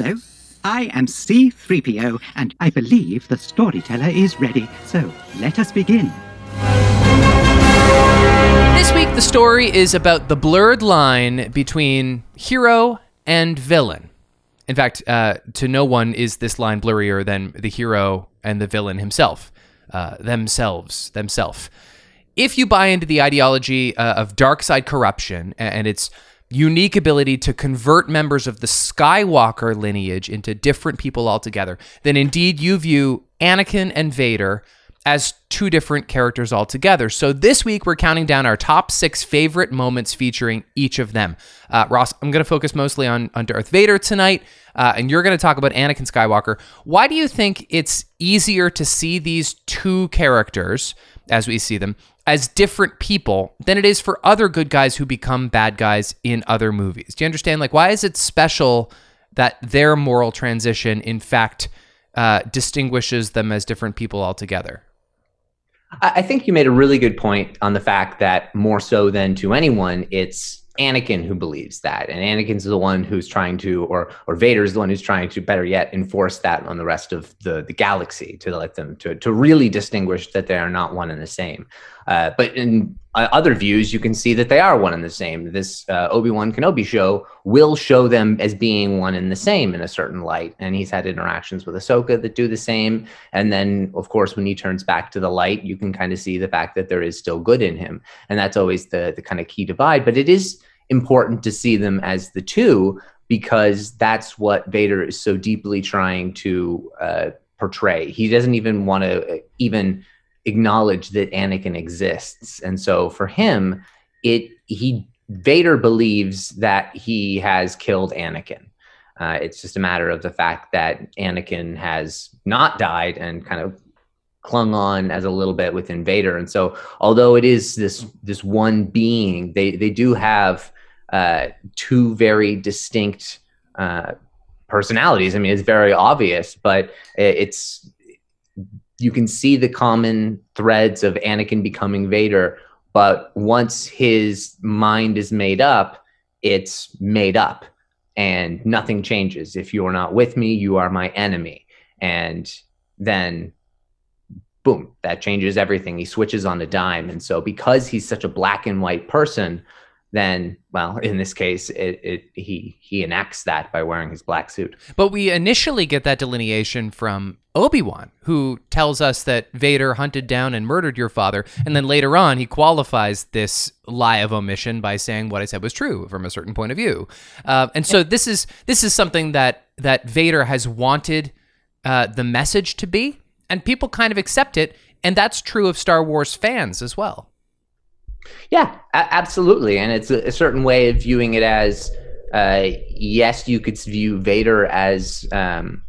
Hello, I am C3PO, and I believe the storyteller is ready, so let us begin. This week, the story is about the blurred line between hero and villain. In fact, uh, to no one is this line blurrier than the hero and the villain himself, uh, themselves, themselves. If you buy into the ideology uh, of dark side corruption and its unique ability to convert members of the Skywalker lineage into different people altogether, then indeed you view Anakin and Vader as two different characters altogether. So this week we're counting down our top six favorite moments featuring each of them. Uh, Ross, I'm going to focus mostly on, on Darth Vader tonight, uh, and you're going to talk about Anakin Skywalker. Why do you think it's easier to see these two characters, as we see them, as different people than it is for other good guys who become bad guys in other movies? Do you understand? Like, why is it special that their moral transition, in fact, uh, distinguishes them as different people altogether? I think you made a really good point on the fact that more so than to anyone, it's Anakin who believes that, and Anakin's the one who's trying to, or or Vader's the one who's trying to, better yet, enforce that on the rest of the the galaxy to let them to to really distinguish that they are not one and the same. Uh, but in uh, other views, you can see that they are one and the same. This uh, Obi Wan Kenobi show will show them as being one and the same in a certain light, and he's had interactions with Ahsoka that do the same. And then, of course, when he turns back to the light, you can kind of see the fact that there is still good in him, and that's always the the kind of key divide. But it is important to see them as the two because that's what Vader is so deeply trying to uh, portray. He doesn't even want to uh, even acknowledge that Anakin exists. And so for him, it he Vader believes that he has killed Anakin. Uh, it's just a matter of the fact that Anakin has not died and kind of clung on as a little bit within Vader. And so, although it is this this one being, they they do have uh, two very distinct uh, personalities. I mean, it's very obvious, but it's you can see the common threads of Anakin becoming Vader, but once his mind is made up, it's made up and nothing changes. If you are not with me, you are my enemy. And then boom, that changes everything. He switches on a dime. And so because he's such a black and white person, then well in this case it, it, he he enacts that by wearing his black suit. But we initially get that delineation from obi-wan who tells us that vader hunted down and murdered your father and then later on he qualifies this lie of omission by saying what i said was true from a certain point of view. Uh, and so this is this is something that that vader has wanted uh, the message to be and people kind of accept it and that's true of star wars fans as well yeah, a- absolutely. And it's a, a, certain way of viewing it as uh, yes, you could view Vader as. Um,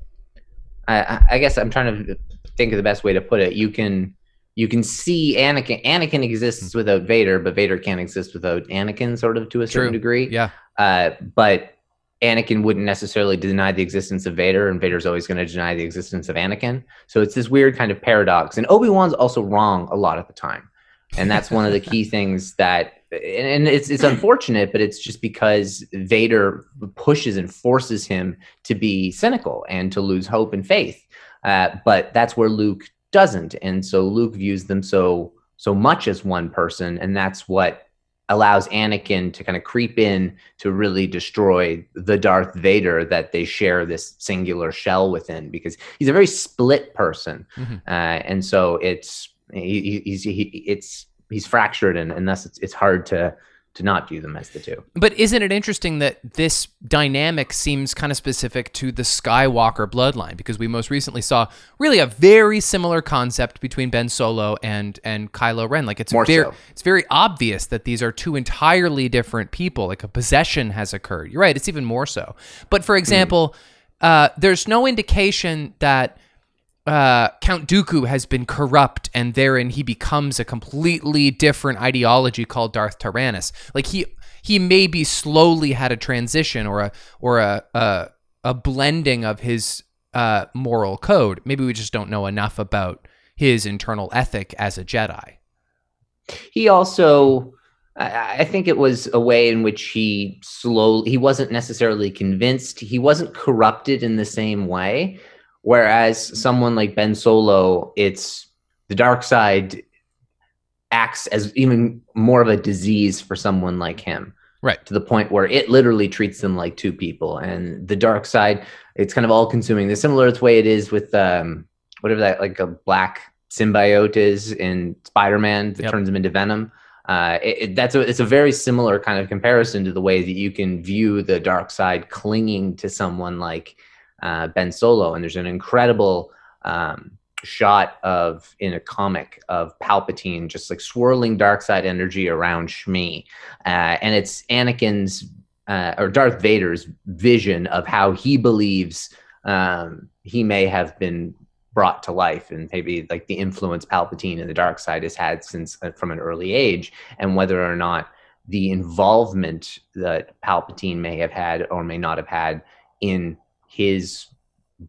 I, I, guess I'm trying to think of the best way to put it. You can you can see Anakin. Anakin exists hmm. without Vader, but Vader can't exist without Anakin, sort of to a certain True. degree. Yeah. Uh, but Anakin wouldn't necessarily deny the existence of Vader, and Vader's always going to deny the existence of Anakin. So it's this weird kind of paradox. And Obi Wan's also wrong a lot of the time and that's one of the key things that and it's it's unfortunate but it's just because vader pushes and forces him to be cynical and to lose hope and faith. Uh, but that's where luke doesn't. And so luke views them so so much as one person. And that's what allows anakin to kind of creep in to really destroy the darth vader that they share this singular shell within because he's a very split person. Mm-hmm. uh, and so it's he, he's he, it's he's fractured and, and thus it's, it's hard to to not view them as the two. But isn't it interesting that this dynamic seems kind of specific to the Skywalker bloodline because we most recently saw really a very similar concept between Ben Solo and and Kylo Ren. Like it's More very so. it's very obvious that these are two entirely different people. Like a possession has occurred. You're right. It's even more so. But for example, mm. uh, there's no indication that uh, Count Dooku has been corrupt, and therein he becomes a completely different ideology called Darth Tyrannus. Like he he maybe slowly had a transition or a or a a, a blending of his uh, moral code. Maybe we just don't know enough about his internal ethic as a Jedi. He also I, I think it was a way in which he slowly, he wasn't necessarily convinced. He wasn't corrupted in the same way. Whereas someone like Ben Solo, it's the dark side acts as even more of a disease for someone like him. Right. To the point where it literally treats them like two people. And the dark side, it's kind of all consuming. The similar way it is with um, whatever that like a black symbiote is in Spider-Man that Yep. turns him into Venom. Uh, it, it- that's a, it's a very similar kind of comparison to the way that you can view the dark side clinging to someone like uh, Ben Solo. And there's an incredible um, shot of in a comic of Palpatine just like swirling dark side energy around Shmi, uh, and it's Anakin's uh, or Darth Vader's vision of how he believes um, he may have been brought to life and maybe like the influence Palpatine and the dark side has had since uh, from an early age and whether or not the involvement that Palpatine may have had or may not have had in his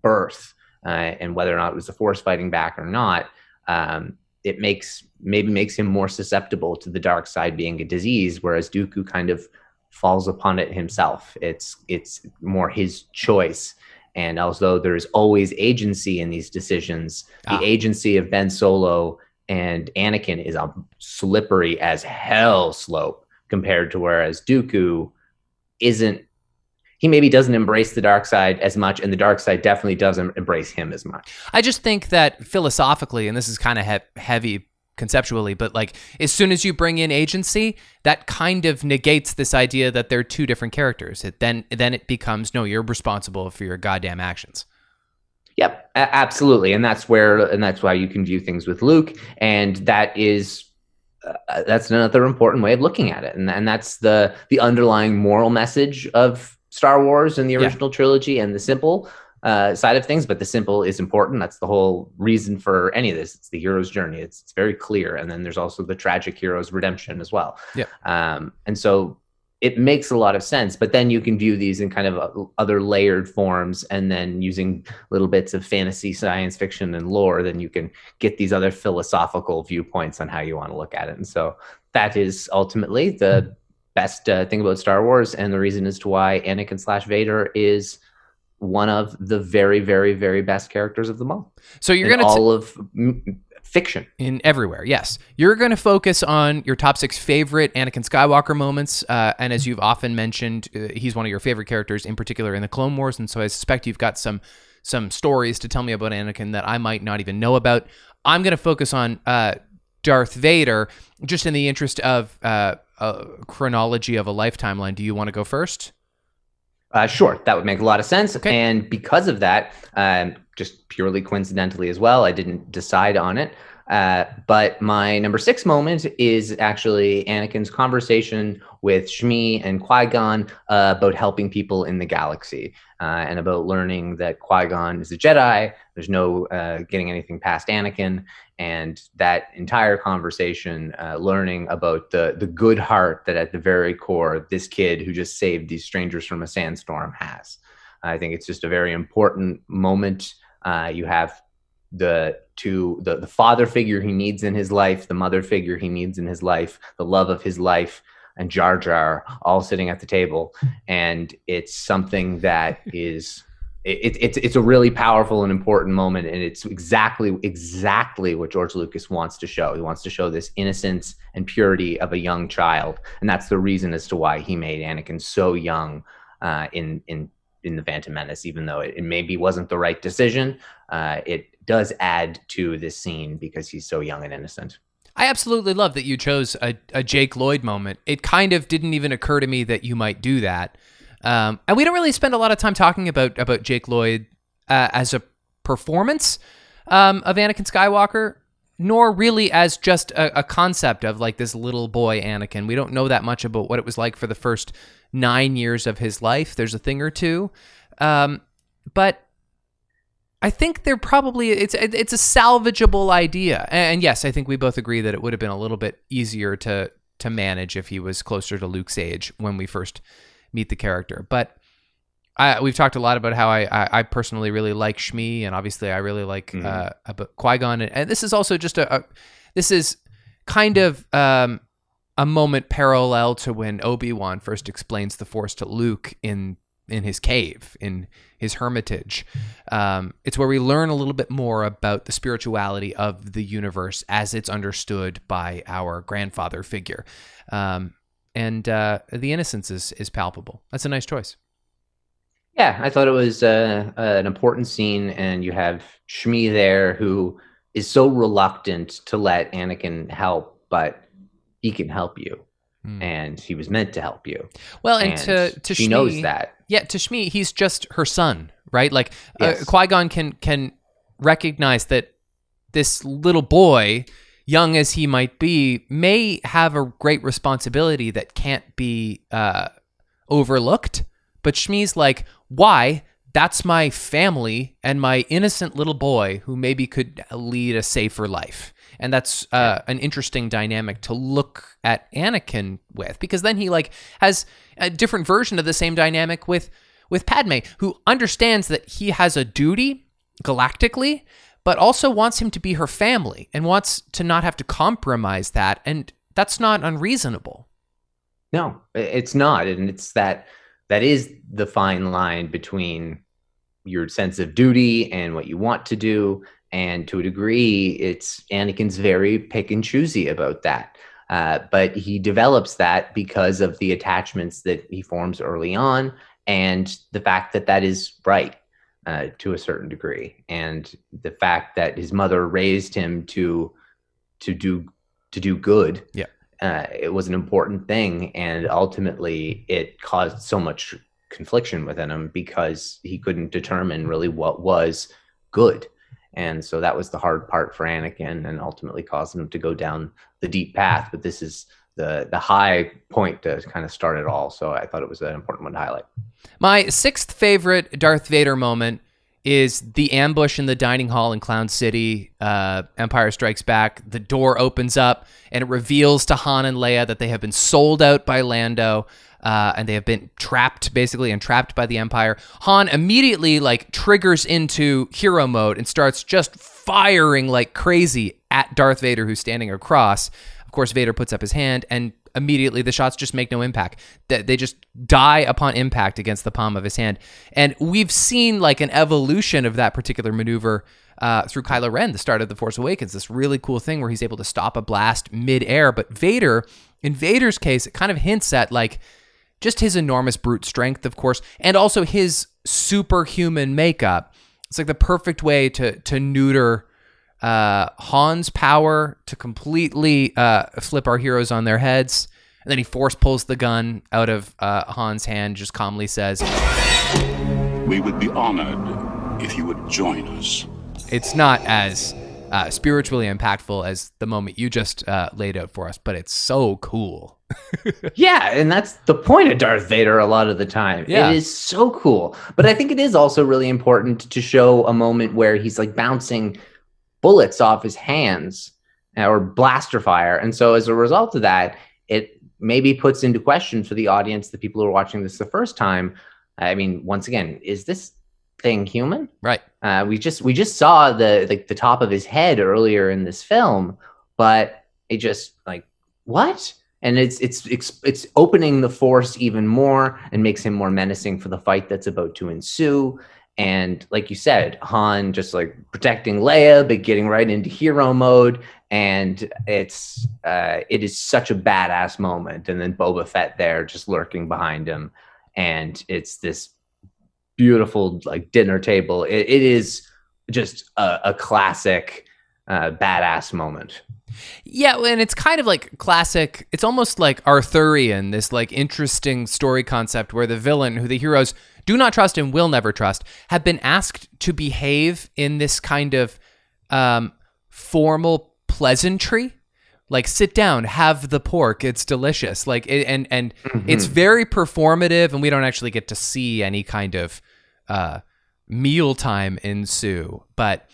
birth uh, and whether or not it was the force fighting back or not um, it makes maybe makes him more susceptible to the dark side being a disease whereas Dooku kind of falls upon it himself it's it's more his choice and although there's always agency in these decisions, the Ah. agency of Ben Solo and Anakin is a slippery as hell slope compared to whereas Dooku isn't. He maybe doesn't embrace the dark side as much, and the dark side definitely doesn't embrace him as much. I just think that philosophically, and this is kind of he- heavy conceptually, but like as soon as you bring in agency, that kind of negates this idea that they're two different characters. It then then it becomes no, you're responsible for your goddamn actions. Yep, a- absolutely, and that's where, and that's why you can view things with Luke, and that is, uh, that's another important way of looking at it, and and that's the the underlying moral message of Star Wars and the Yeah. original trilogy, and the simple uh, side of things. But the simple is important. That's the whole reason for any of this. It's the hero's journey. It's it's very clear, and then there's also the tragic hero's redemption as well. Yep. Um, and so it makes a lot of sense. But then you can view these in kind of other layered forms, and then using little bits of fantasy, science fiction, and lore, then you can get these other philosophical viewpoints on how you want to look at it. And so that is ultimately the best uh, thing about Star Wars, and the reason as to why Anakin slash Vader is one of the very, very, very best characters of them all. So you're gonna t- all of m- fiction. in everywhere. Yes, you're going to focus on your top six favorite Anakin Skywalker moments, uh, and as you've often mentioned, uh, he's one of your favorite characters, in particular in the Clone Wars. And so I suspect you've got some some stories to tell me about Anakin that I might not even know about. I'm going to focus on uh, Darth Vader, just in the interest of uh, a chronology of a lifetime line. Do you want to go first? Uh, sure, that would make a lot of sense. Okay. And because of that, um, just purely coincidentally as well, I didn't decide on it. Uh, but my number six moment is actually Anakin's conversation with Shmi and Qui Gon uh, about helping people in the galaxy uh, and about learning that Qui Gon is a Jedi. There's no uh, getting anything past Anakin, and that entire conversation, uh, learning about the the good heart that at the very core this kid who just saved these strangers from a sandstorm has. I think it's just a very important moment. Uh, you have the two the, the father figure he needs in his life, the mother figure he needs in his life, the love of his life, and Jar Jar all sitting at the table, and it's something that is it, it's it's a really powerful and important moment, and it's exactly exactly what George Lucas wants to show. He wants to show this innocence and purity of a young child, and that's the reason as to why he made Anakin so young uh, in in in the Phantom Menace, even though it, it maybe wasn't the right decision. Uh, it does add to this scene because he's so young and innocent. I absolutely love that you chose a, a Jake Lloyd moment. It kind of didn't even occur to me that you might do that. Um, and we don't really spend a lot of time talking about about Jake Lloyd uh, as a performance um, of Anakin Skywalker, nor really as just a, a concept of like this little boy Anakin. We don't know that much about what it was like for the first nine years of his life. There's a thing or two, um, but I think they're probably it's it's a salvageable idea. And yes, I think we both agree that it would have been a little bit easier to to manage if he was closer to Luke's age when we first meet the character. But I, we've talked a lot about how I, I, I personally really like Shmi, and obviously I really like Mhm. uh, Qui Gon, and, and this is also just a, a this is kind of um, a moment parallel to when Obi-Wan first explains the Force to Luke in in his cave, in his hermitage. Um, it's where we learn a little bit more about the spirituality of the universe as it's understood by our grandfather figure. Um, and uh, the innocence is, is palpable. That's a nice choice. Yeah, I thought it was uh, an important scene, and you have Shmi there who is so reluctant to let Anakin help, but he can help you. Mm. And he was meant to help you. Well, and, and to to she Shmi, knows that. Yeah, to Shmi, he's just her son, right? Like uh, yes. uh, Qui Gon can can recognize that this little boy, young as he might be, may have a great responsibility that can't be uh, overlooked. But Shmi's like, why? That's my family and my innocent little boy who maybe could lead a safer life and that's uh, an interesting dynamic to look at Anakin with because then he like has a different version of the same dynamic with with Padme, who understands that he has a duty galactically, but also wants him to be her family and wants to not have to compromise that, and that's not unreasonable. No, it's not, and it's that that is the fine line between your sense of duty and what you want to do and to a degree, it's Anakin's very pick and choosy about that. Uh, but he develops that because of the attachments that he forms early on and the fact that that is right uh, to a certain degree. And the fact that his mother raised him to to do to do good yeah. uh, it was an important thing. And ultimately it caused so much confliction within him because he couldn't determine really what was good and so that was the hard part for Anakin and ultimately caused him to go down the deep path. But this is the the high point to kind of start it all. So I thought it was an important one to highlight. My sixth favorite Darth Vader moment is the ambush in the dining hall in Cloud City. Uh, Empire Strikes Back. The door opens up and it reveals to Han and Leia that they have been sold out by Lando uh, and they have been trapped, basically entrapped by the Empire. Han immediately like triggers into hero mode and starts just firing like crazy at Darth Vader, who's standing across. Of course, Vader puts up his hand, and immediately the shots just make no impact. They just die upon impact against the palm of his hand. And we've seen like an evolution of that particular maneuver uh, through Kylo Ren, the start of The Force Awakens. This really cool thing where he's able to stop a blast mid-air. But Vader, in Vader's case, it kind of hints at like just his enormous brute strength, of course, and also his superhuman makeup. It's like the perfect way to to neuter uh, Han's power to completely uh, flip our heroes on their heads. And then he force pulls the gun out of uh, Han's hand, just calmly says, We would be honored if you would join us. It's not as uh, spiritually impactful as the moment you just uh, laid out for us, but it's so cool. yeah, and that's the point of Darth Vader a lot of the time. Yeah. It is so cool. But I think it is also really important to show a moment where he's like bouncing bullets off his hands uh, or blaster fire. And so as a result of that, it maybe puts into question for the audience, the people who are watching this the first time. I mean, once again, is this thing human? Right. Uh, we just we just saw the like the top of his head earlier in this film, but it just like what? and it's, it's it's it's opening the force even more and makes him more menacing for the fight that's about to ensue. And like you said han just like protecting leia but getting right into hero mode. And it's uh, it is such a badass moment. And then boba fett there just lurking behind him. And it's this beautiful like dinner table it, it is just a, a classic uh, badass moment yeah, and it's kind of like classic. It's almost like Arthurian, this like interesting story concept where the villain, who the heroes do not trust and will never trust, have been asked to behave in this kind of um, formal pleasantry. Like sit down, have the pork. It's delicious. Like and and mm-hmm. it's very performative, and we don't actually get to see any kind of uh, mealtime ensue, but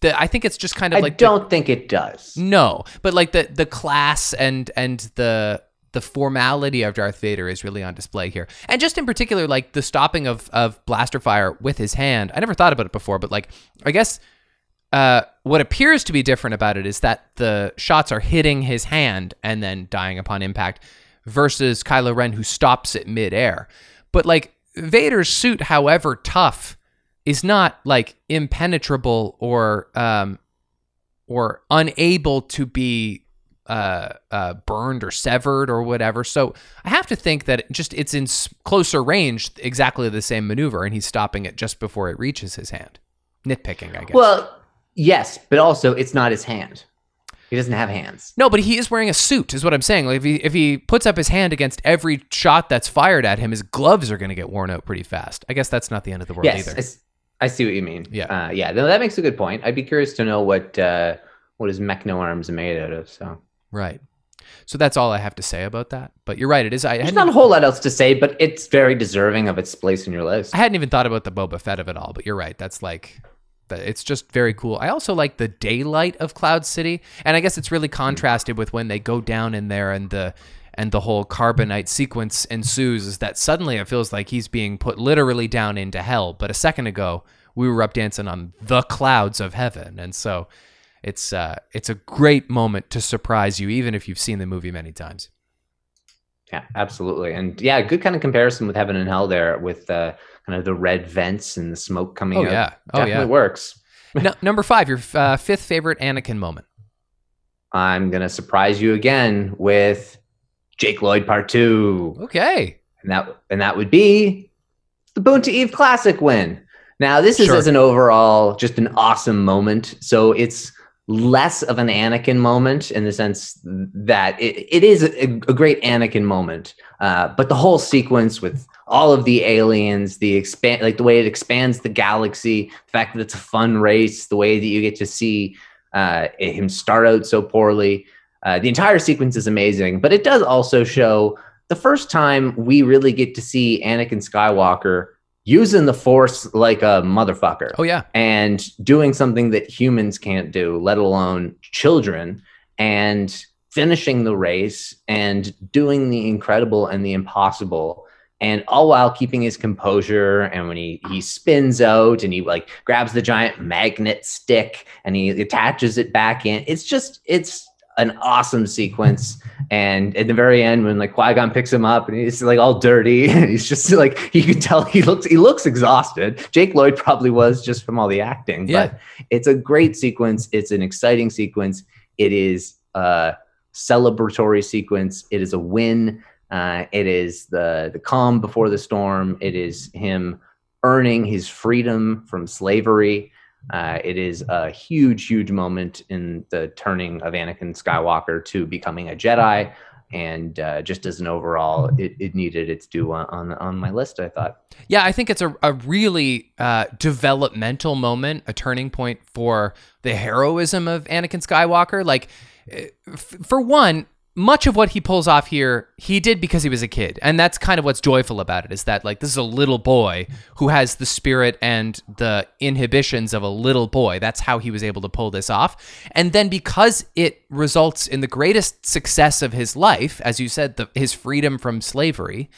the, I think it's just kind of I like I don't the, think it does. No, but like the the class and and the the formality of Darth Vader is really on display here. And just in particular, like the stopping of of blaster fire with his hand. I never thought about it before, but like I guess uh, what appears to be different about it is that the shots are hitting his hand and then dying upon impact, versus Kylo Ren who stops it midair. But like Vader's suit, however tough, is not like impenetrable or um, or unable to be uh, uh, burned or severed or whatever. So I have to think that just it's in closer range, exactly the same maneuver, and he's stopping it just before it reaches his hand. Nitpicking, I guess. Well, yes, but also it's not his hand. He doesn't have hands. no, but he is wearing a suit, is what I'm saying. Like if he if he puts up his hand against every shot that's fired at him, his gloves are going to get worn out pretty fast. I guess that's not the end of the world yes, either. I, I see what you mean. Yeah. uh, yeah. No, that makes a good point. I'd be curious to know what uh, what his mechno arms are made out of. So Right. So that's all I have to say about that. But you're right. It is. I there's hadn't, a whole lot else to say, but it's very deserving of its place in your list. I hadn't even thought about the Boba Fett of it all. But you're right. That's like, it's just very cool. I also like the daylight of Cloud City, and I guess it's really contrasted with when they go down in there and the and the whole carbonite sequence ensues. Is that suddenly it feels like he's being put literally down into hell. But a second ago we were up dancing on the clouds of heaven, and so. It's uh, it's a great moment to surprise you, even if you've seen the movie many times. Yeah, absolutely. And yeah, good kind of comparison with Heaven and Hell there with uh, kind of the red vents and the smoke coming Oh, out. yeah. Oh, Definitely yeah. works. no, number five, your uh, fifth favorite Anakin moment. I'm going to surprise you again with Jake Lloyd Part 2. Okay. And that and that would be the Boonta Eve Classic win. Now, this is Sure. as an overall just an awesome moment. So it's less of an Anakin moment in the sense that it, it is a, a great Anakin moment. Uh, but the whole sequence with all of the aliens, the expand like the way it expands the galaxy, the fact that it's a fun race, the way that you get to see uh, him start out so poorly. Uh, the entire sequence is amazing, but it does also show the first time we really get to see Anakin Skywalker using the Force like a motherfucker Oh yeah. and doing something that humans can't do, let alone children, and finishing the race and doing the incredible and the impossible. And all while keeping his composure. And when he, he spins out and he like grabs the giant magnet stick and he attaches it back in, it's just, it's an awesome sequence. And at the very end, when like Qui Gon picks him up and he's like all dirty, and he's just like you can tell he looks he looks exhausted. Jake Lloyd probably was just from all the acting. Yeah. But it's a great sequence. It's an exciting sequence. It is a celebratory sequence. It is a win. Uh, it is the the calm before the storm. It is him earning his freedom from slavery. Uh, it is a huge, huge moment in the turning of Anakin Skywalker to becoming a Jedi. And uh, just as an overall, it, it needed its due on, on on my list. I thought. Yeah, I think it's a, a really uh, developmental moment, a turning point for the heroism of Anakin Skywalker. Like, f- for one, much of what he pulls off here, he did because he was a kid. And that's kind of what's joyful about it is that, like, this is a little boy who has the spirit and the inhibitions of a little boy. That's how he was able to pull this off. And then because it results in the greatest success of his life, as you said, the, his freedom from slavery,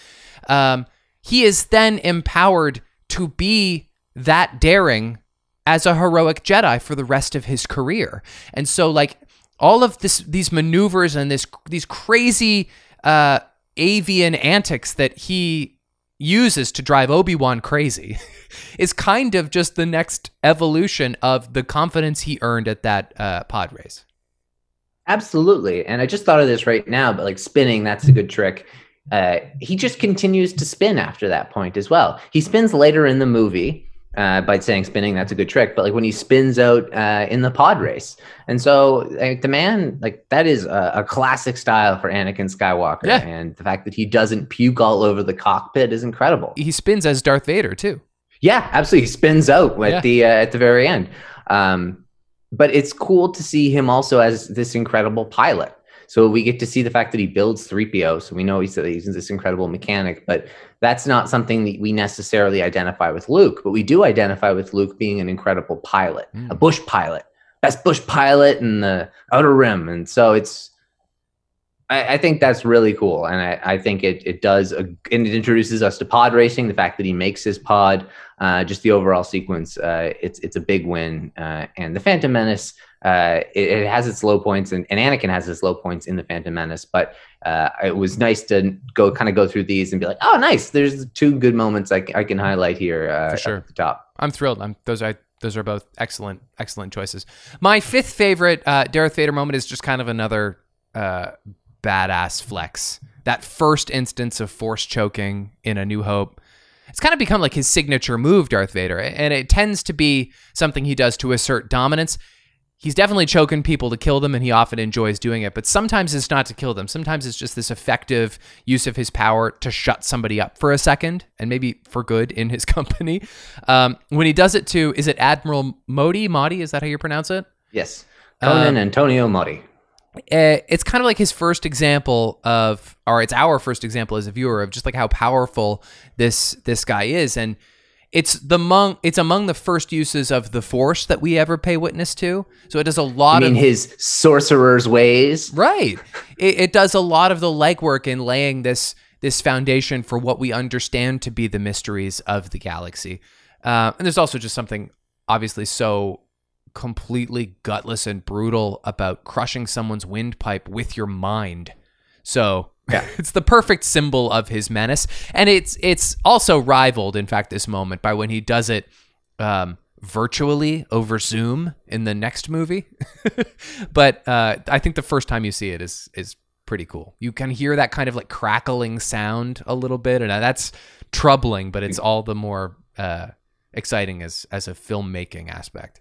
um, he is then empowered to be that daring as a heroic Jedi for the rest of his career. And so like all of this these maneuvers and this these crazy uh avian antics that he uses to drive Obi-Wan crazy is kind of just the next evolution of the confidence he earned at that uh, pod race. Absolutely. And I just thought of this right now, but like spinning, that's a good trick. Uh, he just continues to spin after that point as well. He spins later in the movie uh, by saying spinning, that's a good trick. But like when he spins out uh, in the pod race. And so like, the man, like that is a, a classic style for Anakin Skywalker. Yeah. And the fact that he doesn't puke all over the cockpit is incredible. He spins as Darth Vader too. Yeah, absolutely. He spins out at Yeah. the uh, at the very end. Um, but it's cool to see him also as this incredible pilot. So we get to see the fact that he builds 3PO. So we know he's, he's this incredible mechanic, but that's not something that we necessarily identify with Luke. But we do identify with Luke being an incredible pilot, a Mm. bush pilot, best bush pilot in the Outer Rim. And so it's I, I think that's really cool, and I, I think it it does a, and it introduces us to pod racing. The fact that he makes his pod, uh, just the overall sequence, uh, it's it's a big win. Uh, and the Phantom Menace, uh, it, it, has its low points, and, and Anakin has its low points in the Phantom Menace. But uh, it was nice to go kind of go through these and be like, oh, nice. There's two good moments I, I can highlight here. Uh, For sure, at the top. I'm thrilled. I'm those are those are both excellent excellent choices. My fifth favorite uh, Darth Vader moment is just kind of another uh, badass flex. That first instance of force choking in A New Hope. It's kind of become like his signature move, Darth Vader, and it tends to be something he does to assert dominance. He's definitely choking people to kill them, and he often enjoys doing it. But sometimes it's not to kill them. Sometimes it's just this effective use of his power to shut somebody up for a second, and maybe for good in his company. Um, when he does it to, is it Admiral Motti? Motti, is that how you pronounce it? Yes, Conan Antonio Motti uh, it's kind of like his first example of or it's our first example as a viewer of just like how powerful this this guy is and it's the among it's among the first uses of the force that we ever pay witness to. So it does a lot in his sorcerer's ways? Right. It, it does a lot of the legwork in laying this this foundation for what we understand to be the mysteries of the galaxy. Uh, and there's also just something obviously so completely gutless and brutal about crushing someone's windpipe with your mind. So yeah. it's the perfect symbol of his menace, and it's it's also rivaled, in fact, this moment by when he does it um, virtually over Zoom in the next movie. but uh, I think the first time you see it is is pretty cool. You can hear that kind of like crackling sound a little bit, and that's troubling, but it's all the more uh, exciting as as a filmmaking aspect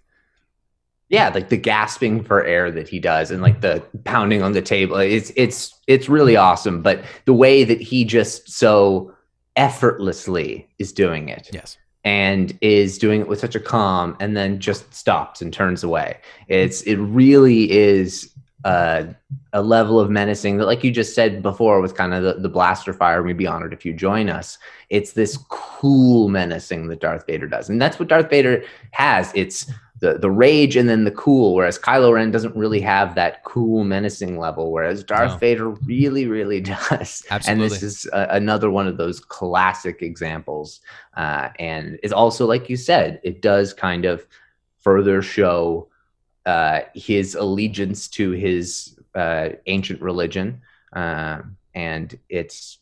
yeah like the gasping for air that he does and like the pounding on the table it's it's it's really awesome. But the way that he just so effortlessly is doing it yes. and is doing it with such a calm and then just stops and turns away. It's it really is uh, a level of menacing that like you just said before with kind of the, the blaster fire we'd be honored if you join us. It's this cool menacing that darth vader does. And that's what darth vader has. It's the the rage and then the cool. Whereas Kylo Ren doesn't really have that cool menacing level, whereas Darth no. Vader really really does. Absolutely. And this is another one of those classic examples. Uh, and it's also like you said, it does kind of further show uh, his allegiance to his uh, ancient religion. Um, and it's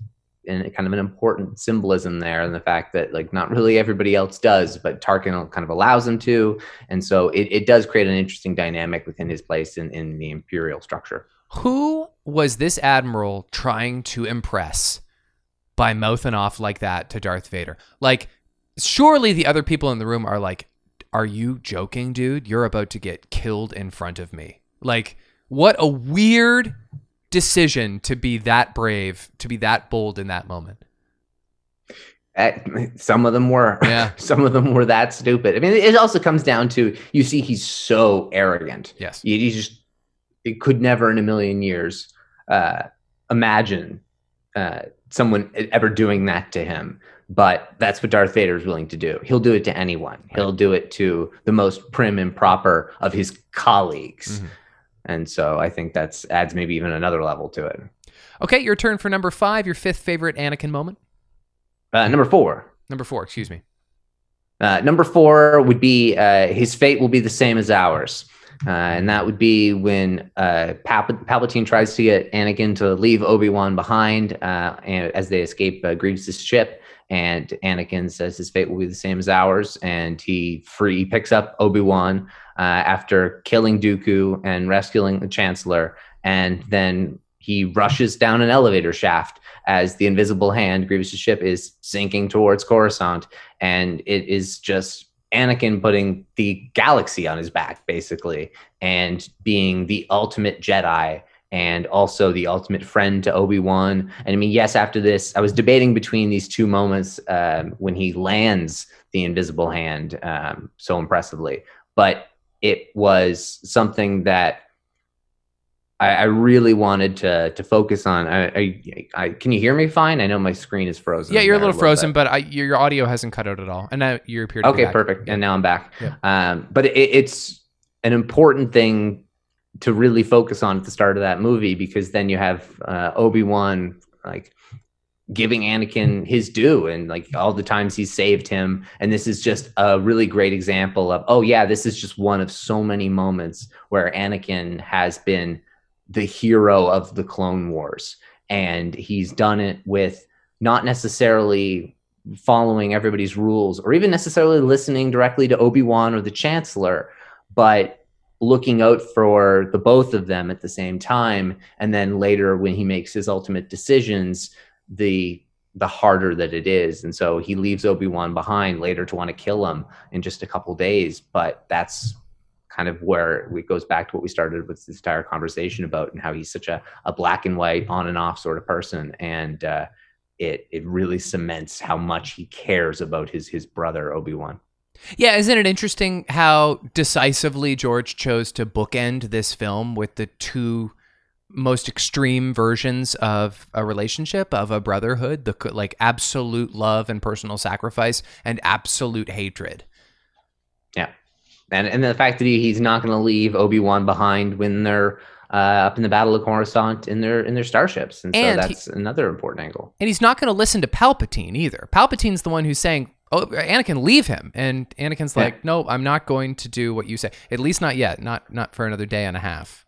and kind of an important symbolism there and the fact that like not really everybody else does but tarkin kind of allows him to. And so it, it does create an interesting dynamic within his place in, in the imperial structure. Who was this admiral trying to impress by mouthing off like that to darth vader? Like surely the other people in the room are like are you joking dude? You're about to get killed in front of me. Like what a weird decision to be that brave, to be that bold in that moment? some of them were. Yeah. some of them were that stupid. I mean, it also comes down to you see he's so arrogant. Yes. He, he just it could never in a million years uh, imagine uh, someone ever doing that to him. But that's what Darth Vader is willing to do. He'll do it to anyone. He'll do it to the most prim and proper of his colleagues. Mm-hmm. And so I think that's adds maybe even another level to it. Okay, your turn for number five, your fifth favorite Anakin moment. Uh, number four. Number four, excuse me. Uh, number four would be uh, his fate will be the same as ours. Uh, and that would be when uh, Pal- Palpatine tries to get Anakin to leave Obi Wan behind uh, and, as they escape uh, Grievous' ship. And Anakin says his fate will be the same as ours. And he free picks up Obi Wan, uh, after killing Dooku and rescuing the Chancellor, and then he rushes down an elevator shaft as the invisible hand, Grievous' ship, is sinking towards Coruscant, and it is just Anakin putting the galaxy on his back, basically, and being the ultimate Jedi and also the ultimate friend to Obi Wan. And I mean, yes, after this, I was debating between these two moments um, when he lands the invisible hand um, so impressively, but it was something that I, I, really wanted to to focus on. I, I, I, can you hear me fine? I know my screen is frozen. Yeah, you're a little, little frozen, bit. but your, your audio hasn't cut out at all, and now you appear. okay, perfect. And now I'm back. Yeah. Um, but it, it's an important thing to really focus on at the start of that movie because then you have uh, Obi Wan like giving Anakin his due and like all the times he's saved him. And this is just a really great example of, oh, yeah, this is just one of so many moments where Anakin has been the hero of the Clone Wars. And he's done it with not necessarily following everybody's rules or even necessarily listening directly to Obi-Wan or the Chancellor, but looking out for the both of them at the same time. And then later when he makes his ultimate decisions, the the harder that it is. And so he leaves Obi-Wan behind later to want to kill him in just a couple days. But that's kind of where it goes back to what we started with this entire conversation about and how he's such a, a black and white on and off sort of person. And uh, it it really cements how much he cares about his his brother Obi-Wan. Yeah, isn't it interesting how decisively George chose to bookend this film with the two most extreme versions of a relationship of a brotherhood the like absolute love and personal sacrifice and absolute hatred? Yeah. And and the fact that he, he's not going to leave obi-wan behind when they're uh, up in the battle of coruscant in their in their starships. And, and so that's he, another important angle. And he's not going to listen to palpatine either. Palpatine's the one who's saying oh anakin leave him and anakin's like yeah. no i'm not going to do what you say at least not yet not not for another day and a half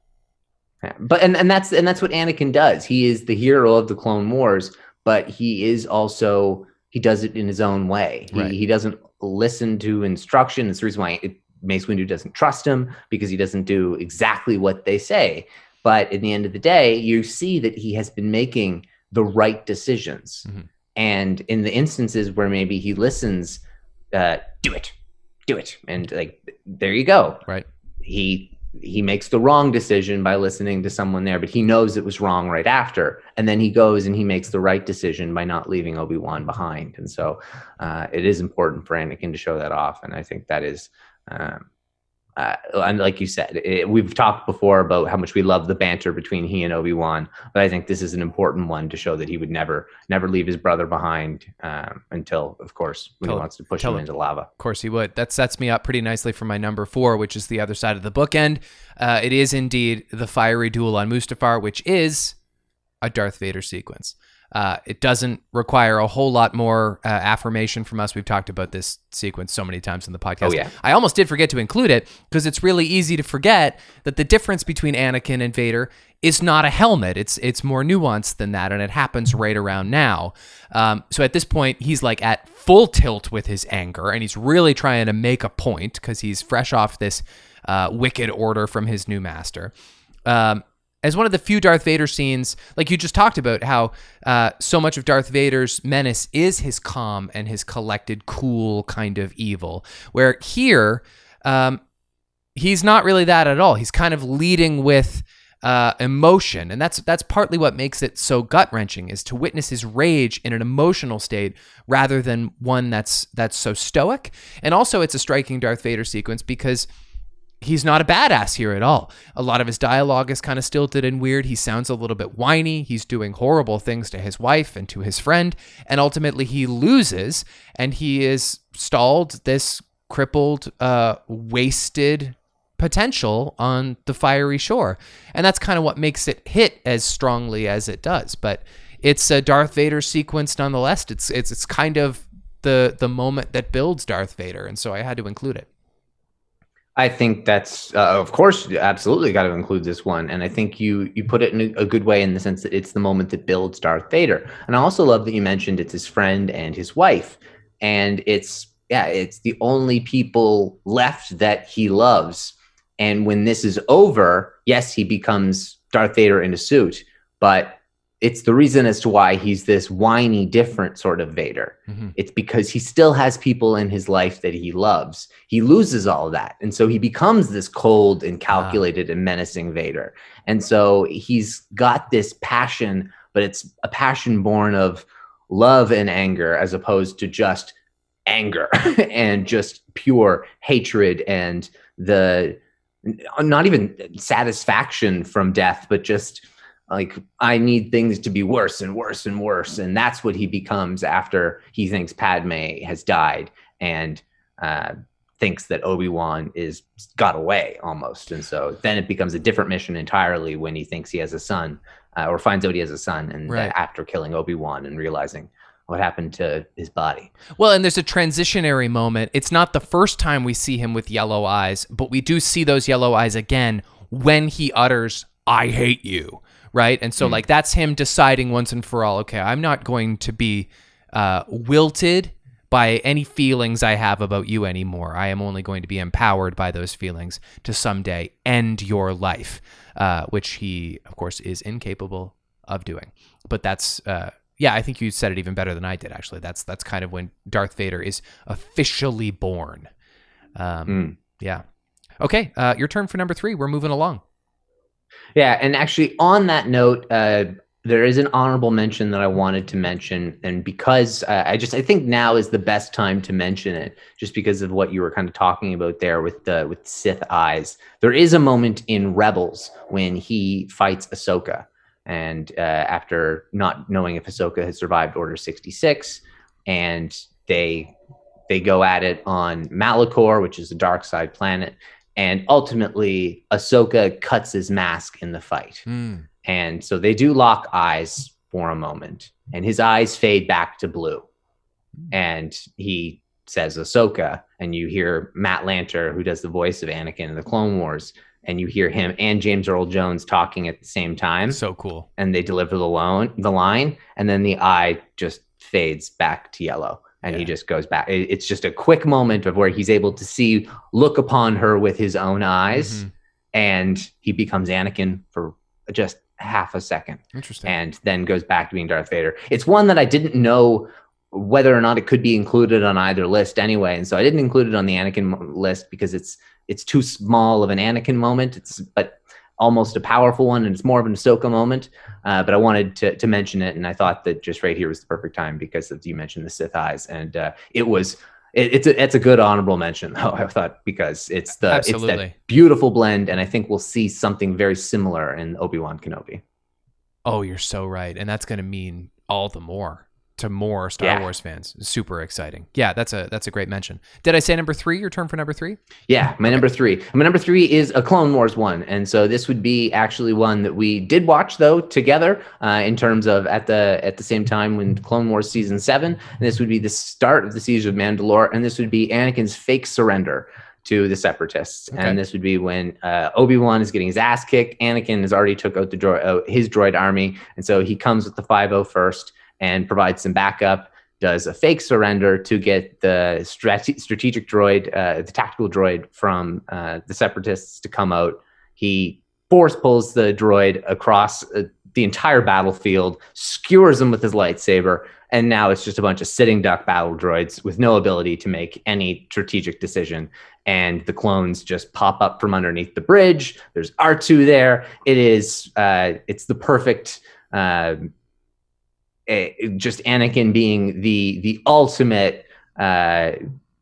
yeah. But and, and that's and that's what Anakin does. He is the hero of the Clone Wars, but he is also he does it in his own way. He, right. he doesn't listen to instruction. It's the reason why it, Mace Windu doesn't trust him because he doesn't do exactly what they say. But in the end of the day, you see that he has been making the right decisions. Mm-hmm. And in the instances where maybe he listens, uh, do it, do it, and like there you go. Right. He he makes the wrong decision by listening to someone there, but he knows it was wrong right after. And then he goes and he makes the right decision by not leaving Obi Wan behind. And so uh, it is important for Anakin to show that off. And I think that is um, uh, and like you said, it, we've talked before about how much we love the banter between he and Obi Wan, but I think this is an important one to show that he would never, never leave his brother behind um, until, of course, when tell, he wants to push him, him into lava. Of course, he would. That sets me up pretty nicely for my number four, which is the other side of the bookend. Uh, it is indeed the fiery duel on Mustafar, which is a Darth Vader sequence. Uh, it doesn't require a whole lot more uh, affirmation from us. We've talked about this sequence so many times in the podcast. Oh, yeah. I almost did forget to include it because it's really easy to forget that the difference between Anakin and Vader is not a helmet. It's it's more nuanced than that, and it happens right around now. Um, so at this point, he's like at full tilt with his anger, and he's really trying to make a point because he's fresh off this uh, wicked order from his new master. Um, as one of the few Darth Vader scenes, like you just talked about, how uh, so much of Darth Vader's menace is his calm and his collected, cool kind of evil. Where here, um, he's not really that at all. He's kind of leading with uh, emotion, and that's that's partly what makes it so gut wrenching is to witness his rage in an emotional state rather than one that's that's so stoic. And also, it's a striking Darth Vader sequence because he's not a badass here at all. A lot of his dialogue is kind of stilted and weird. He sounds a little bit whiny. He's doing horrible things to his wife and to his friend. And ultimately, he loses and he is stalled this crippled, uh, wasted potential on the fiery shore. And that's kind of what makes it hit as strongly as it does. But it's a Darth Vader sequence nonetheless. It's it's it's kind of the the moment that builds Darth Vader, and so I had to include it. I think that's uh, of course absolutely got to include this one, and I think you you put it in a, a, good way in the sense that it's the moment that builds Darth Vader. And I also love that you mentioned it's his friend and his wife, and it's yeah, it's the only people left that he loves. And when this is over, yes, he becomes Darth Vader in a suit, but it's the reason as to why he's this whiny, different sort of Vader. Mm-hmm. It's because he still has people in his life that he loves. He loses all that. And so he becomes this cold and calculated wow. and menacing Vader. And so he's got this passion, but it's a passion born of love and anger as opposed to just anger and just pure hatred and the not even satisfaction from death, but just like I need things to be worse and worse and worse, and that's what he becomes after he thinks Padme has died, and uh, thinks that Obi-Wan is got away almost. And so then it becomes a different mission entirely when he thinks he has a son uh, or finds out he has a son and Right. after killing Obi-Wan and realizing what happened to his body. Well, and there's a transitionary moment. It's not the first time we see him with yellow eyes, but we do see those yellow eyes again when he utters, I hate you. Right. And so, like, that's him deciding once and for all, okay, I'm not going to be uh, wilted by any feelings I have about you anymore. I am only going to be empowered by those feelings to someday end your life, uh, which he, of course, is incapable of doing. But that's, uh, yeah, I think you said it even better than I did. Actually, that's that's kind of when Darth Vader is officially born. Um, Mm. Yeah. Okay, uh, your turn for number three. We're moving along. Yeah, and actually, on that note, uh, there is an honorable mention that I wanted to mention, and because uh, I just I think now is the best time to mention it, just because of what you were kind of talking about there with the with Sith eyes. There is a moment in Rebels when he fights Ahsoka, and uh, after not knowing if Ahsoka has survived Order sixty six, and they they go at it on Malachor, which is a dark side planet, and ultimately Ahsoka cuts his mask in the fight. Hmm. And so they do lock eyes for a moment, and his eyes fade back to blue. Hmm. And he says Ahsoka, and you hear Matt Lanter, who does the voice of Anakin in the Clone Wars, and you hear him and James Earl Jones talking at the same time, So cool. and they deliver the loan, the line, and then the eye just fades back to yellow. And he just goes back. It's just a quick moment of where he's able to see, look upon her with his own eyes, Mhm. and he becomes Anakin for just half a second Interesting. and then goes back to being Darth Vader. It's one that I didn't know whether or not it could be included on either list anyway, and so I didn't include it on the Anakin list because it's it's too small of an Anakin moment. It's but almost a powerful one, and it's more of an Ahsoka moment. Uh, but I wanted to to mention it, and I thought that just right here was the perfect time because of you mentioned the Sith eyes, and uh, it was. It, it's a it's a good honorable mention though I thought because it's the it's Absolutely. that beautiful blend and I think we'll see something very similar in Obi Wan Kenobi. oh, you're so right, and that's going to mean all the more to more Star Yeah. Wars fans. Super exciting. Yeah, that's a that's a great mention. Did I say number three? Your turn for number three? Yeah, my number three. My number three is a Clone Wars one, and so this would be actually one that we did watch though together uh, in terms of at the at the same time when Clone Wars season seven. And this would be the start of the siege of Mandalore, and this would be Anakin's fake surrender to the Separatists. Okay. And this would be when uh, Obi Wan is getting his ass kicked. Anakin has already took out the droid, uh, his droid army, and so he comes with the 5 first and provides some backup does a fake surrender to get the strate- strategic droid, uh, the tactical droid from uh, the separatists to come out. He force pulls the droid across uh, the entire battlefield, skewers him with his lightsaber, and now it's just a bunch of sitting duck battle droids with no ability to make any strategic decision. And the clones just pop up from underneath the bridge. There's R2 there. It is, uh, it's the perfect. Uh, eh, just Anakin being the the ultimate uh,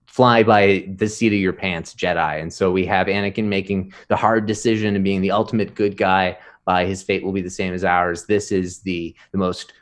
fly by the seat of your pants Jedi, and so we have Anakin making the hard decision and being the ultimate good guy. By his fate will be the same as ours. This is the the most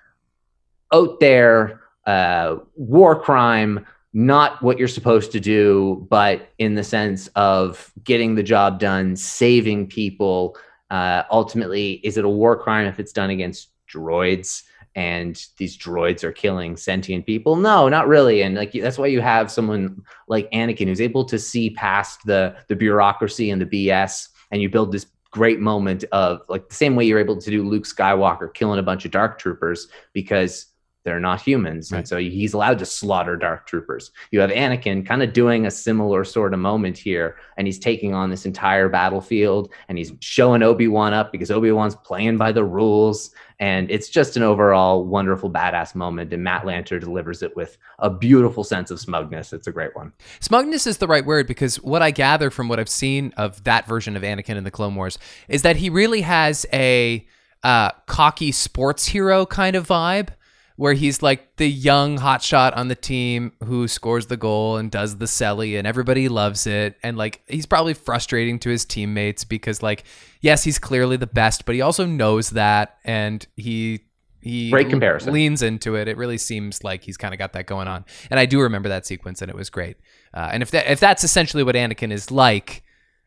out there uh, war crime. Not what you're supposed to do, but in the sense of getting the job done, saving people. Uh, ultimately, is it a war crime if it's done against droids? And these droids are killing sentient people. No not really. And like that's why you have someone like anakin who's able to see past the the bureaucracy and the bs and you build this great moment of like the same way you're able to do luke skywalker killing a bunch of dark troopers because they're not humans. Right. and so he's allowed to slaughter dark troopers. You have anakin kind of doing a similar sort of moment here and he's taking on this entire battlefield and he's showing obi-wan up because obi-wan's playing by the rules and it's just an overall wonderful badass moment and matt lanter delivers it with a beautiful sense of smugness. It's a great one. Smugness is the right word because what I gather from what I've seen of that version of Anakin in the Clone Wars is that he really has a uh, cocky sports hero kind of vibe, where he's like the young hotshot on the team who scores the goal and does the celly, and everybody loves it. And like he's probably frustrating to his teammates because like yes, he's clearly the best, but he also knows that, and he he Great comparison. leans into it. It really seems like he's kind of got that going on. And I do remember that sequence, and it was great. Uh, and if that if that's essentially what Anakin is like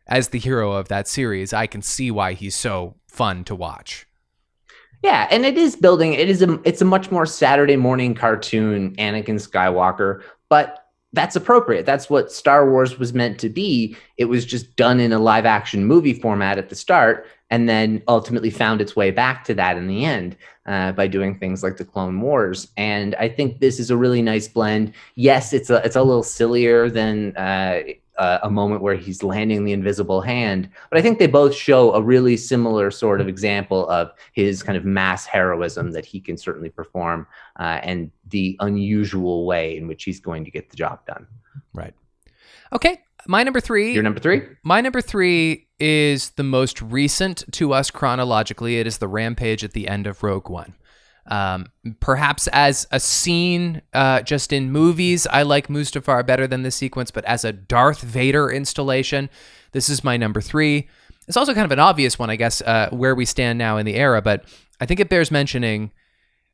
as the hero of that series, I can see why he's so fun to watch. Yeah, and it is building. It is a. It's a much more Saturday morning cartoon, Anakin Skywalker, but that's appropriate. That's what Star Wars was meant to be. It was just done in a live action movie format at the start, and then ultimately found its way back to that in the end uh, by doing things like the Clone Wars. And I think this is a really nice blend. Yes, it's a it's a little sillier than uh, uh, a moment where he's landing the invisible hand. But I think they both show a really similar sort of example of his kind of mass heroism that he can certainly perform uh, and the unusual way in which he's going to get the job done. Right. Okay. My number three. Your number three? My number three is the most recent to us chronologically. It is the rampage at the end of Rogue One. Um, perhaps as a scene, uh, just in movies, I like Mustafar better than this sequence, but as a Darth Vader installation, this is my number three. It's also kind of an obvious one, I guess, uh, where we stand now in the era, but I think it bears mentioning.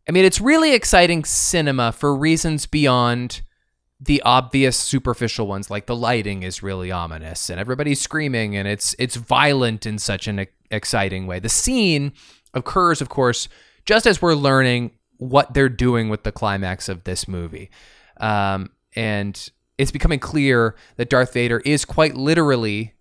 I mean, it's really exciting cinema for reasons beyond the obvious superficial ones like the lighting is really ominous and everybody's screaming and it's it's violent in such an exciting way. The scene occurs of course just as we're learning what they're doing with the climax of this movie. Um, and it's becoming clear that Darth Vader is quite literally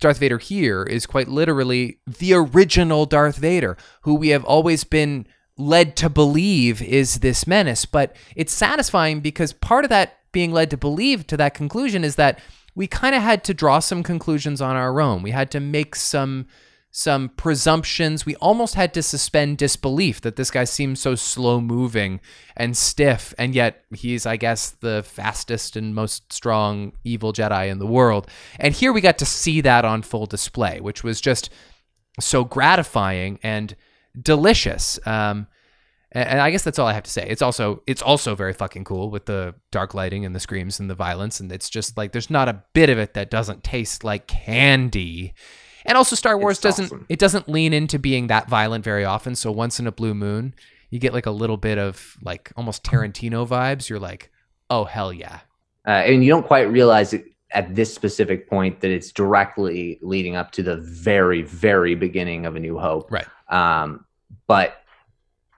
Darth Vader here is quite literally the original Darth Vader, who we have always been led to believe is this menace. But it's satisfying because part of that being led to believe to that conclusion is that we kind of had to draw some conclusions on our own. We had to make some some presumptions. We almost had to suspend disbelief that this guy seems so slow moving and stiff, and yet he's, I guess, the fastest and most strong evil Jedi in the world. And here we got to see that on full display, which was just so gratifying and delicious. Um, and I guess that's all I have to say. It's also it's also very fucking cool with the dark lighting and the screams and the violence, and it's just like there's not a bit of it that doesn't taste like candy. And also Star Wars It's doesn't awesome. it doesn't lean into being that violent very often. So once in a blue moon, you get like a little bit of like almost Tarantino vibes. You're like, oh hell yeah. Uh, and you don't quite realize it at this specific point that it's directly leading up to the very, very beginning of A New Hope. Right. Um, but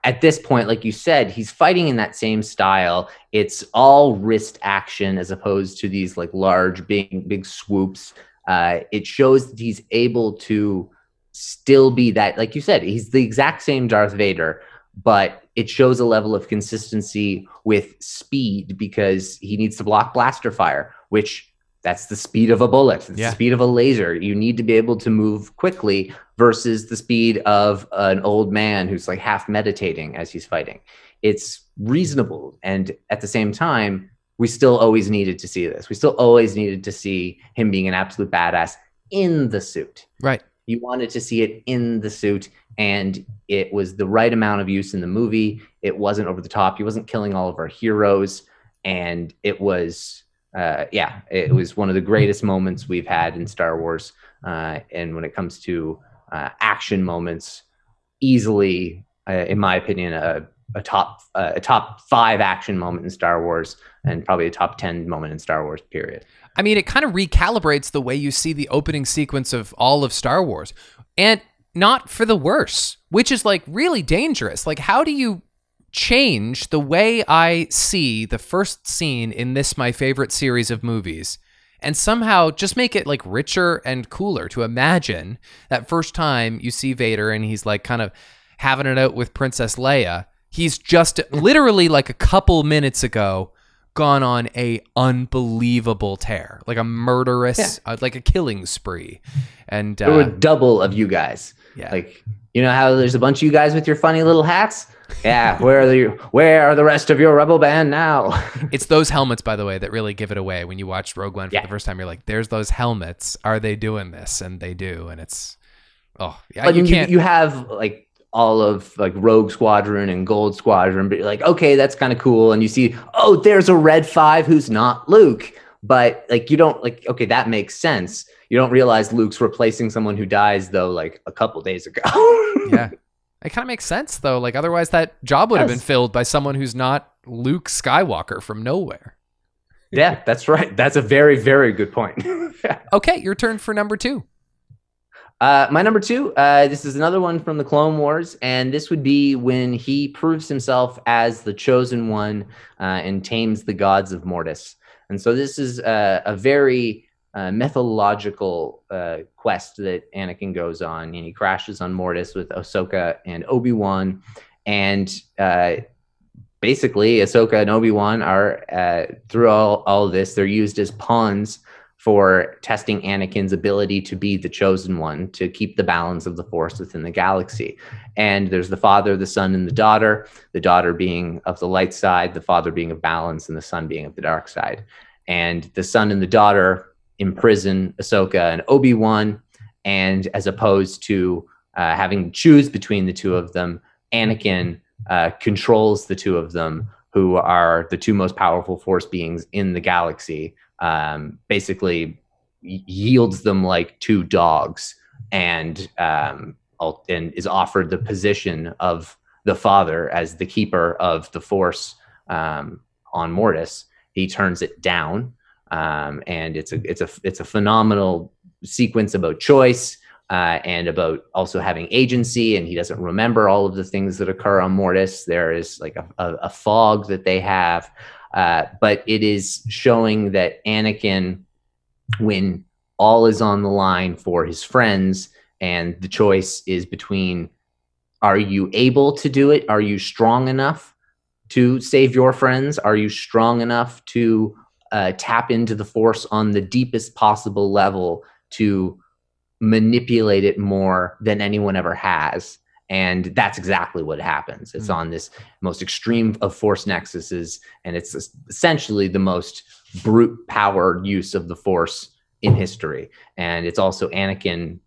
at this point, like you said, he's fighting in that same style. It's all wrist action as opposed to these like large, big, big swoops. Uh, it shows that he's able to still be that, like you said, he's the exact same Darth Vader, but it shows a level of consistency with speed because he needs to block blaster fire, which that's the speed of a bullet. It's Yeah. the speed of a laser. You need to be able to move quickly versus the speed of an old man who's like half meditating as he's fighting. It's reasonable. And at the same time, we still always needed to see this. We still always needed to see him being an absolute badass in the suit. Right. You wanted to see it in the suit, and it was the right amount of use in the movie. It wasn't over the top. He wasn't killing all of our heroes, and it was, uh, yeah, it was one of the greatest moments we've had in Star Wars. Uh, and when it comes to uh, action moments, easily, uh, in my opinion, a, a top uh, a top five action moment in Star Wars, and probably a top ten moment in Star Wars. Period. I mean, it kind of recalibrates the way you see the opening sequence of all of Star Wars. And not for the worse, which is like really dangerous. Like, how do you change the way I see the first scene in this, my favorite series of movies, and somehow just make it like richer and cooler to imagine that first time you see Vader and he's like kind of having it out with Princess Leia? He's just literally like a couple minutes ago gone on a unbelievable tear, like a murderous, uh, like a killing spree, and There were uh, double of you guys. yeah, Like you know how there's a bunch of you guys with your funny little hats. Yeah, where are the where are the rest of your rebel band now? it's those helmets, by the way, that really give it away. When you watch Rogue One for Yeah. the first time, you're like, "There's those helmets. Are they doing this?" And they do, and it's oh yeah, But you you, can't. you have like all of like Rogue Squadron and Gold Squadron, but you're like, okay, that's kind of cool. And you see, oh, there's a Red Five who's not Luke, but like you don't like, okay, that makes sense. You don't realize Luke's replacing someone who dies though, like a couple days ago. yeah, It kind of makes sense though. Like otherwise, that job would have been filled by someone who's not Luke Skywalker from nowhere. Yeah, that's right. That's a very, very good point. Okay, your turn for number two. Uh, my number two, uh, this is another one from the Clone Wars, and this would be when he proves himself as the chosen one uh, and tames the gods of Mortis. And so this is uh, a very uh, methodological uh, quest that Anakin goes on, and he crashes on Mortis with Ahsoka and Obi Wan, and basically Ahsoka and Obi Wan are through all all this, they're used as pawns for testing Anakin's ability to be the chosen one, to keep the balance of the Force within the galaxy. And there's the father, the son, and the daughter, the daughter being of the light side, the father being of balance, and the son being of the dark side. And the son and the daughter imprison Ahsoka and Obi Wan. And as opposed to uh, having to choose between the two of them, Anakin uh, controls the two of them, who are the two most powerful Force beings in the galaxy um, basically yields them like two dogs and um, and is offered the position of the father as the keeper of the force um, on Mortis. He turns it down, um, and it's a it's a it's a phenomenal sequence about choice. Uh, and about also having agency, and he doesn't remember all of the things that occur on Mortis. There is like a, a, a fog that they have, uh, but it is showing that Anakin, when all is on the line for his friends, and the choice is between are you able to do it? Are you strong enough to save your friends? Are you strong enough to uh, tap into the force on the deepest possible level to manipulate it more than anyone ever has? And that's exactly what happens. It's Mm. on this most extreme of force nexuses, and it's essentially the most brute power use of the force in history. And it's also Anakin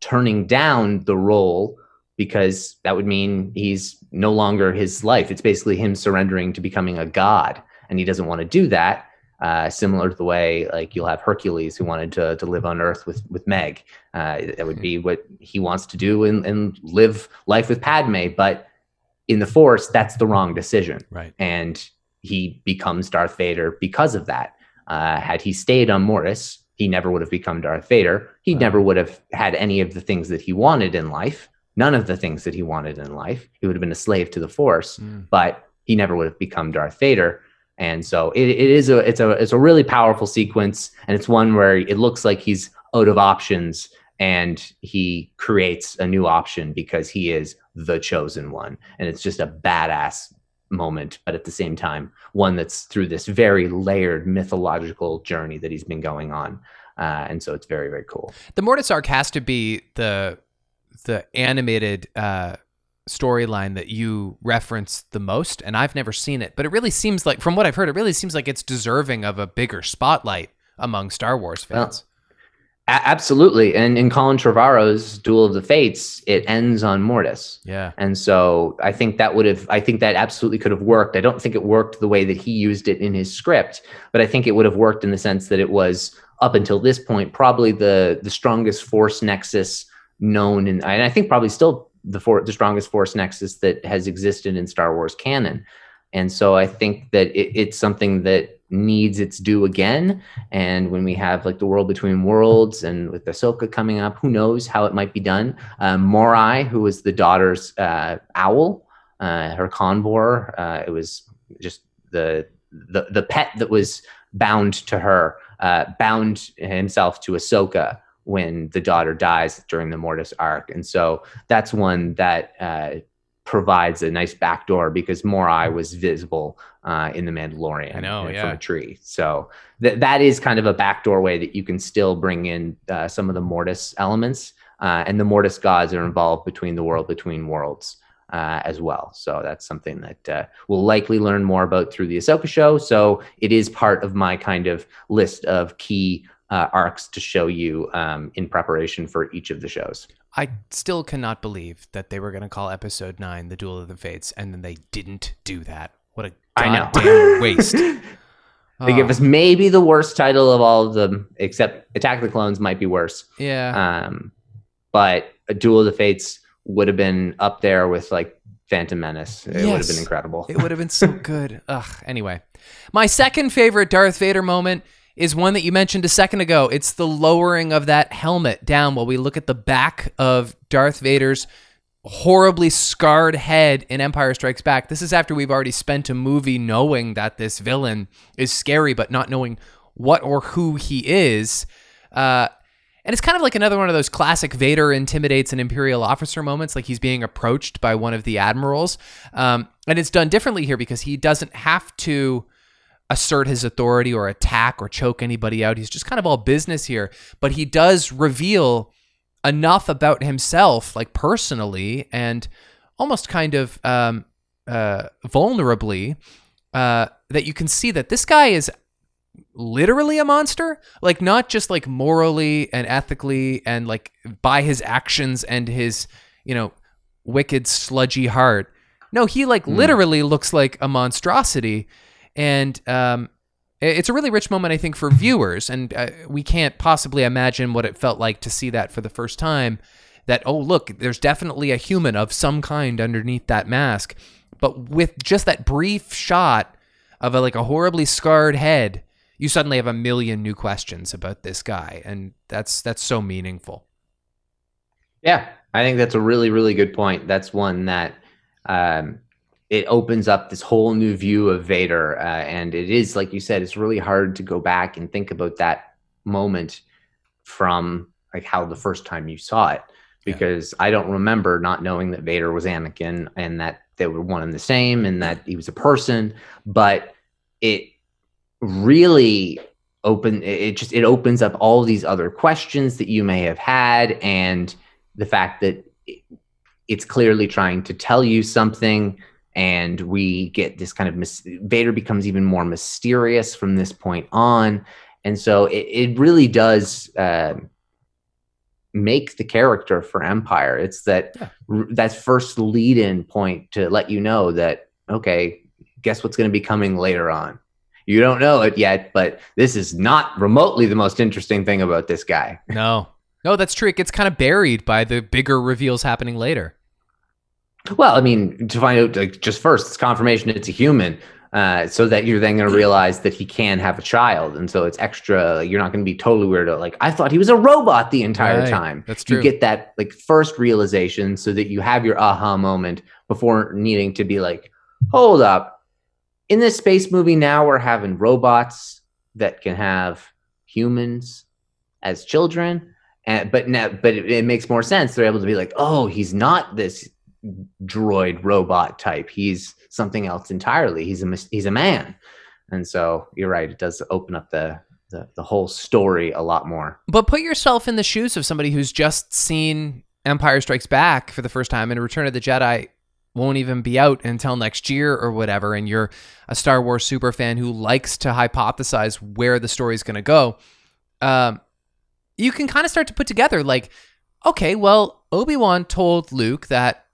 turning down the role because that would mean he's no longer his life. It's basically him surrendering to becoming a god, and he doesn't want to do that. Uh, similar to the way like you'll have Hercules who wanted to, to live on Earth with with Meg. Uh, that would be what he wants to do and, and live life with Padme. But in the Force, that's the wrong decision Right. and he becomes Darth Vader because of that. Uh, had he stayed on Mortis, he never would have become Darth Vader. He Wow. never would have had any of the things that he wanted in life. None of the things that he wanted in life. He would have been a slave to the Force, Mm. but he never would have become Darth Vader. And so it, it is a it's a it's a really powerful sequence, and it's one where it looks like he's out of options, and he creates a new option because he is the chosen one, and it's just a badass moment, but at the same time, one that's through this very layered mythological journey that he's been going on. Uh, and so it's very, very cool. The Mortis arc has to be the the animated uh, storyline that you reference the most, and I've never seen it, but it really seems like, from what I've heard, it really seems like it's deserving of a bigger spotlight among Star Wars Well, fans. A- absolutely. And in Colin Trevorrow's Duel of the Fates, it ends on Mortis. yeah, And so I think that would have, I think that absolutely could have worked. I don't think it worked the way that he used it in his script, but I think it would have worked in the sense that it was up until this point probably the the strongest force nexus known, in, and I think probably still the for, the strongest force nexus that has existed in Star Wars canon. And so I think that it, it's something that needs its due again. And when we have like the world between worlds and with Ahsoka coming up, who knows how it might be done? Um, Morai, who was the daughter's uh, owl, uh, her convor, uh, it was just the, the the pet that was bound to her, uh, bound himself to Ahsoka when the daughter dies during the Mortis arc, and so that's one that uh, provides a nice backdoor because Morai was visible uh, in the Mandalorian know, yeah. from a tree. So th- that is kind of a backdoor way that you can still bring in uh, some of the Mortis elements, uh, and the Mortis gods are involved between the world between worlds. Uh, as well, so that's something that uh, we'll likely learn more about through the Ahsoka show. So it is part of my kind of list of key uh, arcs to show you um, in preparation for each of the shows. I still cannot believe that they were going to call Episode Nine "The Duel of the Fates" and then they didn't do that. What a goddamn waste! They give Oh, us maybe the worst title of all of them, except Attack of the Clones might be worse. yeah. Um, but a Duel of the Fates would have been up there with like Phantom Menace. It would have been incredible. It would have been so good. Ugh. Anyway, my second favorite Darth Vader moment is one that you mentioned a second ago. It's the lowering of that helmet down while we look at the back of Darth Vader's horribly scarred head in Empire Strikes Back. This is after we've already spent a movie knowing that this villain is scary, but not knowing what or who he is. Uh, and it's kind of like another one of those classic Vader intimidates an Imperial officer moments, like he's being approached by one of the admirals. Um, and it's done differently here because he doesn't have to assert his authority or attack or choke anybody out. He's just kind of all business here. But he does reveal enough about himself, like personally and almost kind of um, uh, vulnerably, uh, that you can see that this guy is literally a monster like not just like morally and ethically and like by his actions and his you know wicked sludgy heart no he like literally looks like a monstrosity and um it's a really rich moment i think for viewers. And uh, we can't possibly imagine what it felt like to see that for the first time that oh look there's definitely a human of some kind underneath that mask. But with just that brief shot of a, like a horribly scarred head you suddenly have a million new questions about this guy. And that's that's so meaningful. Yeah, I think that's a really, really good point. That's one that um, it opens up this whole new view of Vader, uh, and it is like you said, it's really hard to go back and think about that moment from like how the first time you saw it, Yeah. because I don't remember not knowing that Vader was Anakin and that they were one and the same, and that he was a person, but it really open it just it opens up all these other questions that you may have had and the fact that it's clearly trying to tell you something and we get this kind of mis- vader becomes even more mysterious from this point on. And so it, it really does uh, make the character for empire. It's that Yeah. r- that first lead in point to let you know that okay guess what's going to be coming later on? You don't know it yet but this is not remotely the most interesting thing about this guy. No. No that's true. It gets kind of buried by the bigger reveals happening later Well, I mean, to find out like just first, it's confirmation it's a human, uh, so that you're then going to realize that he can have a child, and so it's extra. You're not going to be totally weird. Like I thought he was a robot the entire Right. time. That's true. You get that like first realization, so that you have your aha moment before needing to be like, hold up. In this space movie now, we're having robots that can have humans as children, and but now, but it, it makes more sense. They're able to be like, oh, he's not this droid robot type. He's something else entirely. He's a he's a man, and so you're right. It does open up the the, the whole story a lot more. But put yourself in the shoes of somebody who's just seen Empire Strikes Back for the first time and Return of the Jedi won't even be out until next year or whatever and you're a Star Wars super fan who likes to hypothesize where the story's going to go. Um you can kind of start to put together like okay, well, Obi-Wan told Luke that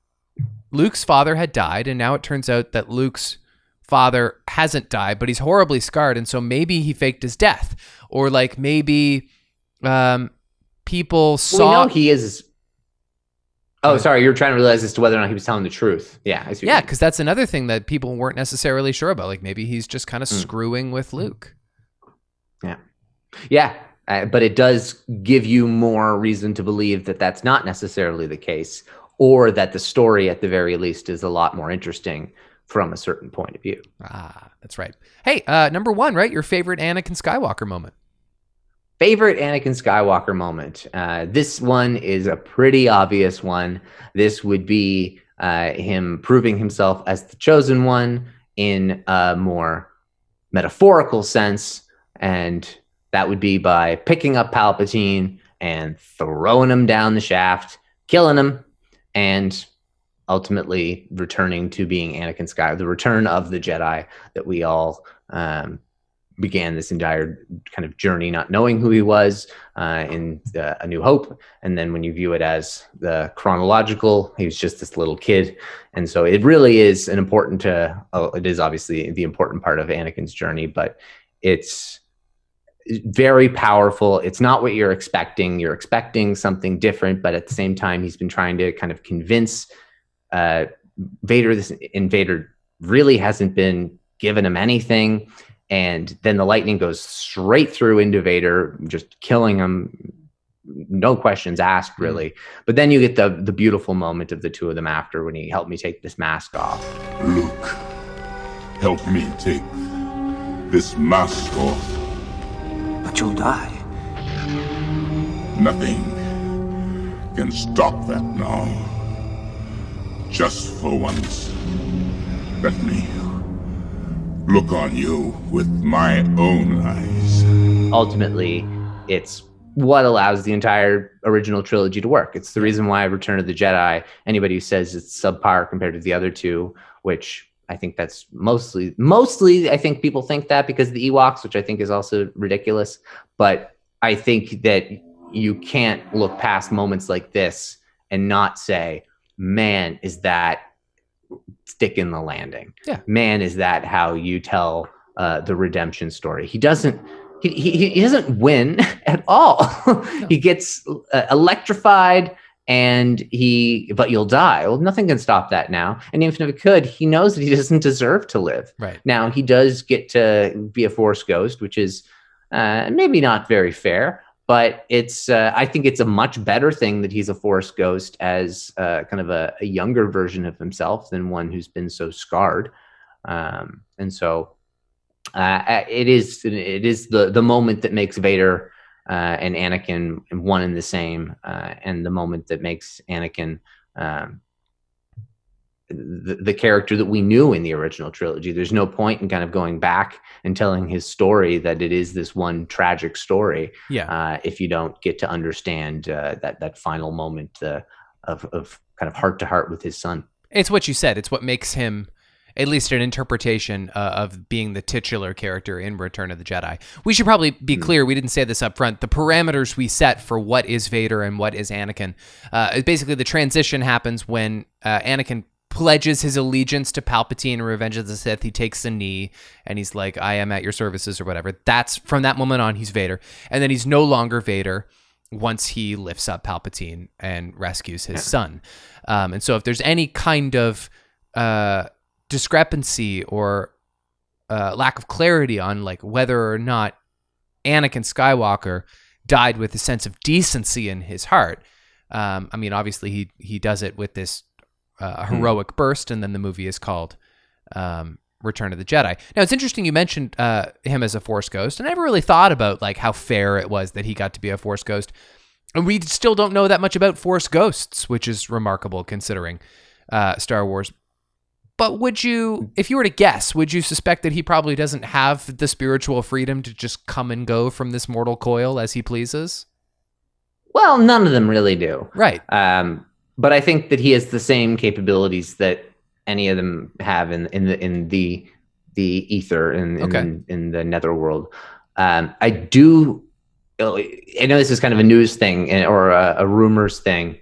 Luke's father had died and now it turns out that Luke's father hasn't died, but he's horribly scarred, and so maybe he faked his death, or like maybe um, people we saw. know he is. Oh, sorry. You're trying to realize as to whether or not he was telling the truth. Yeah, yeah, because that's another thing that people weren't necessarily sure about. Like maybe he's just kind of Mm. screwing with Luke. Yeah, uh, but it does give you more reason to believe that that's not necessarily the case, or that the story, at the very least, is a lot more interesting from a certain point of view. Ah, that's right. Hey, uh, number one, right? Your favorite Anakin Skywalker moment. Favorite Anakin Skywalker moment. Uh, this one is a pretty obvious one. This would be uh, him proving himself as the chosen one in a more metaphorical sense, and that would be by picking up Palpatine and throwing him down the shaft, killing him, and ultimately returning to being Anakin Skywalker, the return of the Jedi that we all um, began this entire kind of journey, not knowing who he was uh, in uh, A New Hope. And then when you view it as the chronological, he was just this little kid. And so it really is an important, uh, oh, it is obviously the important part of Anakin's journey, but it's very powerful. It's not what you're expecting. You're expecting something different, but at the same time, he's been trying to kind of convince uh, Vader. This Invader really hasn't been given him anything, and then the lightning goes straight through into Vader, just killing him. No questions asked, Hmm. really. But then you get the the beautiful moment of the two of them after when he helped me take this mask off. Luke, help me take this mask off. But you'll die. Nothing can stop that now. Just for once, let me look on you with my own eyes. ultimately it's what allows the entire original trilogy to work. It's the reason why Return of the Jedi, anybody who says it's subpar compared to the other two, which I think that's mostly mostly I think people think that because of the Ewoks, which I think is also ridiculous. But I think that you can't look past moments like this and not say, man, is that stick in the landing. Yeah. Man, is that how you tell uh, the redemption story? He doesn't. He, he, he doesn't win at all. he gets uh, electrified and he, but you'll die. Well, nothing can stop that now. And even if it could, he knows that he doesn't deserve to live. Right. Now, he does get to be a force ghost, which is uh, maybe not very fair, but it's, uh, I think it's a much better thing that he's a force ghost as uh, kind of a, a younger version of himself than one who's been so scarred. Um, and so, uh, it is it is the the moment that makes Vader uh, and Anakin one and the same, uh, and the moment that makes Anakin um, the, the character that we knew in the original trilogy. There's no point in kind of going back and telling his story that it is this one tragic story Yeah. uh, if you don't get to understand uh, that that final moment uh, of of kind of heart to heart with his son. It's what you said. It's what makes him, at least an interpretation uh, of being the titular character in Return of the Jedi. We should probably be clear. We didn't say this up front. The parameters we set for what is Vader and what is Anakin uh, basically the transition happens when uh, Anakin pledges his allegiance to Palpatine in Revenge of the Sith. He takes the knee and he's like, "I am at your services" or whatever. That's from that moment on, he's Vader, and then he's no longer Vader once he lifts up Palpatine and rescues his son. Um, and so, if there's any kind of uh, discrepancy or uh, lack of clarity on like whether or not Anakin Skywalker died with a sense of decency in his heart, um, I mean, obviously he he does it with this uh, heroic burst, and then the movie is called um, Return of the Jedi. Now, it's interesting you mentioned uh, him as a Force ghost, and I never really thought about like how fair it was that he got to be a Force ghost. And we still don't know that much about Force ghosts, which is remarkable considering uh, Star Wars. But would you, if you were to guess, would you suspect that he probably doesn't have the spiritual freedom to just come and go from this mortal coil as he pleases? Well, none of them really do. Right. Um, but I think that he has the same capabilities that any of them have in in the in the the ether in in, Okay. in the netherworld. Um, I do. I know this is kind of a news thing eh, or a, a rumors thing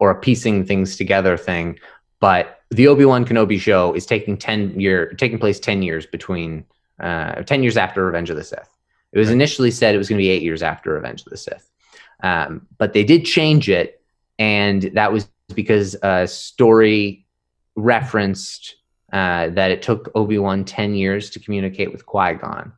or a piecing things together thing, but the Obi Wan Kenobi show is taking ten year taking place ten years between uh, ten years after Revenge of the Sith. It was initially said it was going to be eight years after Revenge of the Sith, um, but they did change it, and that was because a story referenced uh, that it took Obi Wan ten years to communicate with Qui Gon.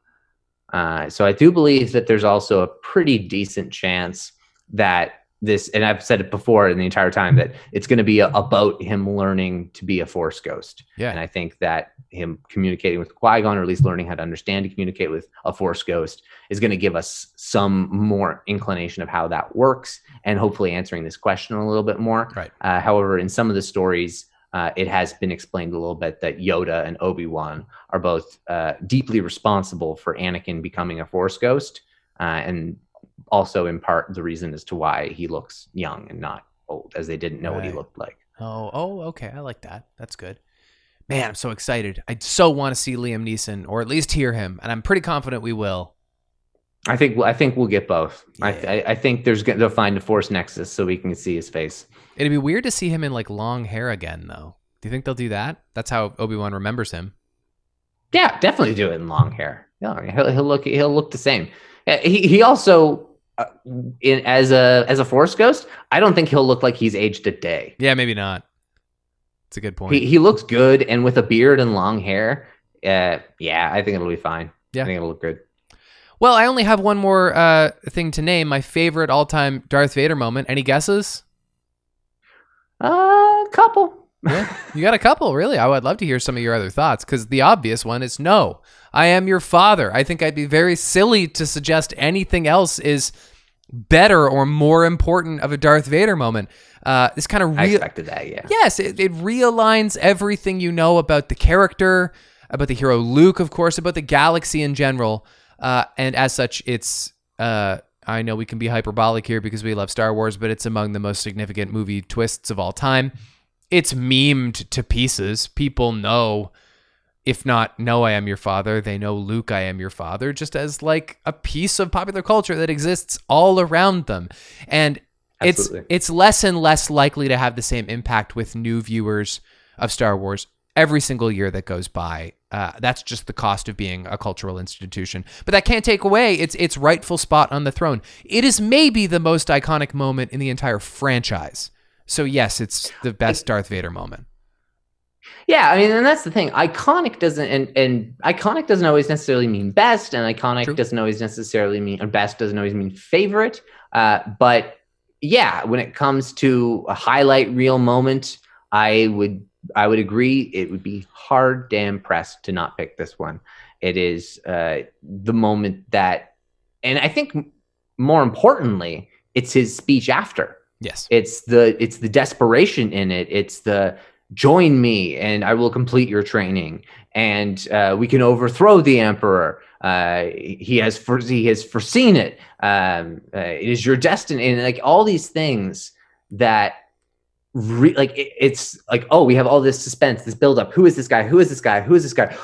Uh, so I do believe that there's also a pretty decent chance that this, and I've said it before in the entire time that it's going to be a, about him learning to be a Force ghost. Yeah. And I think that him communicating with Qui Gon, or at least learning how to understand to communicate with a Force ghost, is going to give us some more inclination of how that works, and hopefully answering this question a little bit more. Right. Uh, however, in some of the stories, uh, it has been explained a little bit that Yoda and Obi Wan are both uh, deeply responsible for Anakin becoming a Force ghost, uh, and also in part the reason as to why he looks young and not old, as they didn't know what he looked like. Oh, oh, okay. I like that. That's good. Man, I'm so excited. I so want to see Liam Neeson, or at least hear him, and I'm pretty confident we will. I think I think we'll get both. I, Yeah. I I think there's they'll find a Force nexus so we can see his face. It'd be weird to see him in like long hair again, though. Do you think they'll do that? That's how Obi Wan remembers him. Yeah, definitely do it in long hair. Yeah, he'll, he'll look he'll look the same. He he also uh, in as a as a Force Ghost, I don't think he'll look like he's aged a day. Yeah, maybe not. It's a good point. He he looks good, and with a beard and long hair, uh, yeah, I think it'll be fine. Yeah. I think it'll look good. well, I only have one more uh, thing to name. My favorite all-time Darth Vader moment. Any guesses? Uh, couple. Yeah, you got a couple, really. I would love to hear some of your other thoughts because the obvious one is no, I am your father. I think I'd be very silly to suggest anything else is better or more important of a Darth Vader moment. Uh, this kind of I real. expected that. Yeah. Yes, it, it realigns everything you know about the character, about the hero Luke, of course, about the galaxy in general. Uh, and as such, it's. Uh, I know we can be hyperbolic here because we love Star Wars, but it's among the most significant movie twists of all time. It's memed to pieces. People know, if not know I am your father, they know Luke I am your father, just as like a piece of popular culture that exists all around them. And Absolutely. it's it's less and less likely to have the same impact with new viewers of Star Wars every single year that goes by. Uh, that's just the cost of being a cultural institution. But that can't take away its its rightful spot on the throne. It is maybe the most iconic moment in the entire franchise. So yes, it's the best Darth Vader moment. Yeah, I mean, and that's the thing. Iconic doesn't, and and iconic doesn't always necessarily mean best, and iconic True. doesn't always necessarily mean, or best doesn't always mean favorite. Uh, but yeah, when it comes to a highlight reel moment, I would I would agree. It would be hard damn pressed to not pick this one. It is uh, the moment that, and I think more importantly, it's his speech after Yes. it's the it's the desperation in it. It's the join me and i will complete your training. And uh, we can overthrow the emperor. Uh, he has for, he has foreseen it. Um, uh, it is your destiny. And like all these things that re- like it- it's like oh we have all this suspense this buildup. Who is this guy? Who is this guy? Who is this guy?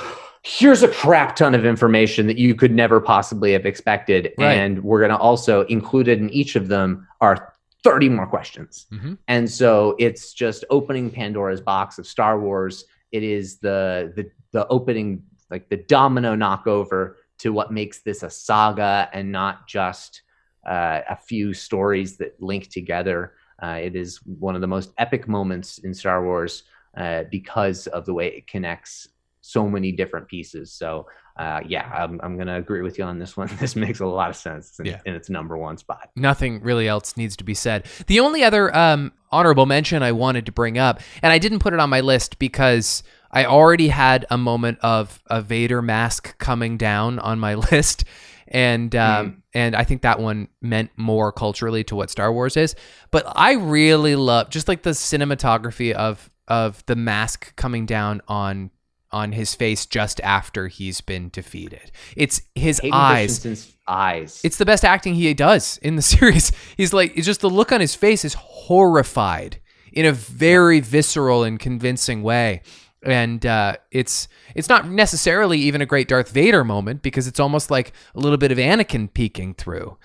Here's a crap ton of information that you could never possibly have expected. Right. and we're going to also included in each of them are 30 more questions. Mhm. and so it's just opening pandora's box of star wars. It is the the the opening like the domino knockover to what makes this a saga and not just uh, a few stories that link together. Uh, it is one of the most epic moments in star wars uh, because of the way it connects so many different pieces so uh, yeah I'm, I'm gonna agree with you on this one this makes a lot of sense in, Yeah. in its number one spot Nothing really else needs to be said. The only other um, honorable mention I wanted to bring up, and I didn't put it on my list because I already had a moment of a Vader mask coming down on my list, and um, and I think that one meant more culturally to what Star Wars is. But I really love just like the cinematography of of the mask coming down on on his face just after he's been defeated. It's his Hayden eyes. Eyes It's the best acting he does in the series. He's like, it's just the look on his face is horrified in a very visceral and convincing way. And uh, it's it's not necessarily even a great Darth Vader moment because it's almost like a little bit of Anakin peeking through.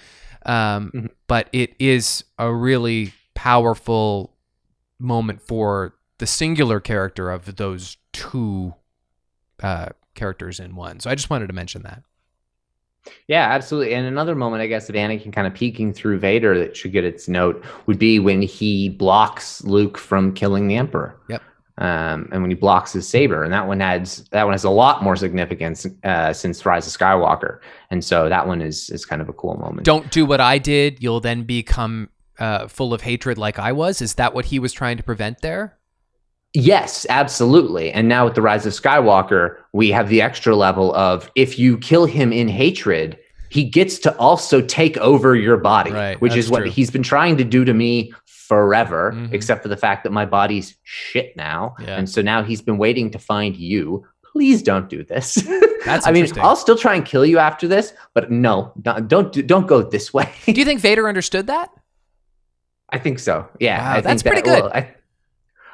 Um, Mhm. But it is a really powerful moment for the singular character of those two uh, characters in one. So I just wanted to mention that. Yeah, absolutely. And another moment, I guess, of Anakin kind of peeking through Vader that should get its note would be when he blocks Luke from killing the Emperor. Yep. Um, and when he blocks his saber, and that one adds that one has a lot more significance uh, since Rise of Skywalker, and so that one is is kind of a cool moment. don't do what I did, you'll then become uh, full of hatred like I was. Is that what he was trying to prevent there? Yes, absolutely. And now with the Rise of Skywalker, we have the extra level of if you kill him in hatred, he gets to also take over your body, Right, which is what true. he's been trying to do to me forever, Mhm. except for the fact that my body's shit now. Yeah. And so now he's been waiting to find you. Please don't do this. That's I mean, I'll still try and kill you after this, but no, don't don't, do- don't go this way. Do you think Vader understood that? I think so. Yeah, Wow, I think that's that, pretty good. well, I,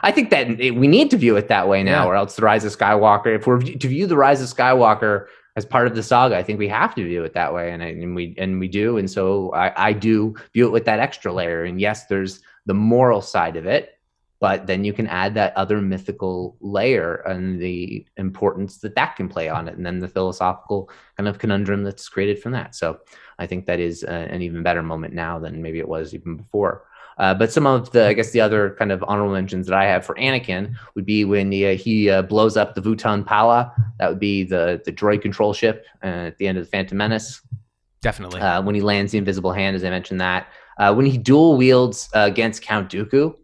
I think that it, we need to view it that way now, Yeah. or else the Rise of Skywalker. If we're to view the Rise of Skywalker as part of the saga, I think we have to view it that way, and, I, and we and we do. And so I, I do view it with that extra layer. And yes, there's the moral side of it, but then you can add that other mythical layer and the importance that that can play on it, and then the philosophical kind of conundrum that's created from that. So I think that is a, an even better moment now than maybe it was even before. Uh, but some of the, I guess, the other kind of honorable mentions that I have for Anakin would be when he, uh, he uh, blows up the Vuutun Palaa. That would be the the droid control ship uh, at the end of the Phantom Menace. Definitely. Uh, when he lands the invisible hand, as I mentioned that. Uh, when he dual wields against Count Dooku,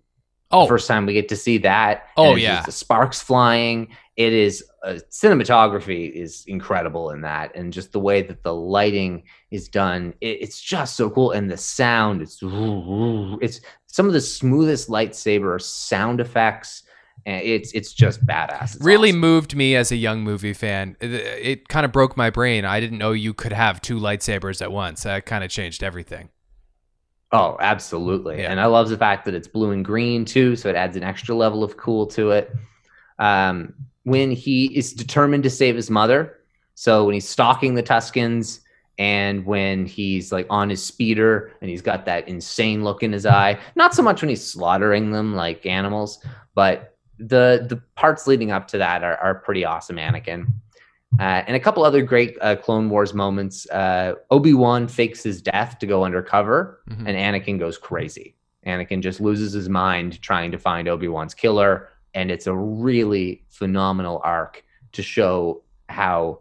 oh, the first time we get to see that. Oh, yeah. the sparks flying. It is uh, cinematography is incredible in that, and just the way that the lighting is done, it, it's just so cool. And the sound, it's it's some of the smoothest lightsaber sound effects. And it's it's just badass. It's really awesome. moved me as a young movie fan. It, it kind of broke my brain. I didn't know you could have two lightsabers at once. That kind of changed everything. Oh, absolutely. Yeah. And I love the fact that it's blue and green too, so it adds an extra level of cool to it. Um, when he is determined to save his mother, so when he's stalking the Tuskens and when he's like on his speeder and he's got that insane look in his eye, not so much when he's slaughtering them like animals, but the the parts leading up to that are, are pretty awesome, Anakin. Uh, and a couple other great uh, Clone Wars moments. Uh, Obi Wan fakes his death to go undercover, Mhm. and Anakin goes crazy. Anakin just loses his mind trying to find Obi Wan's killer, and it's a really phenomenal arc to show how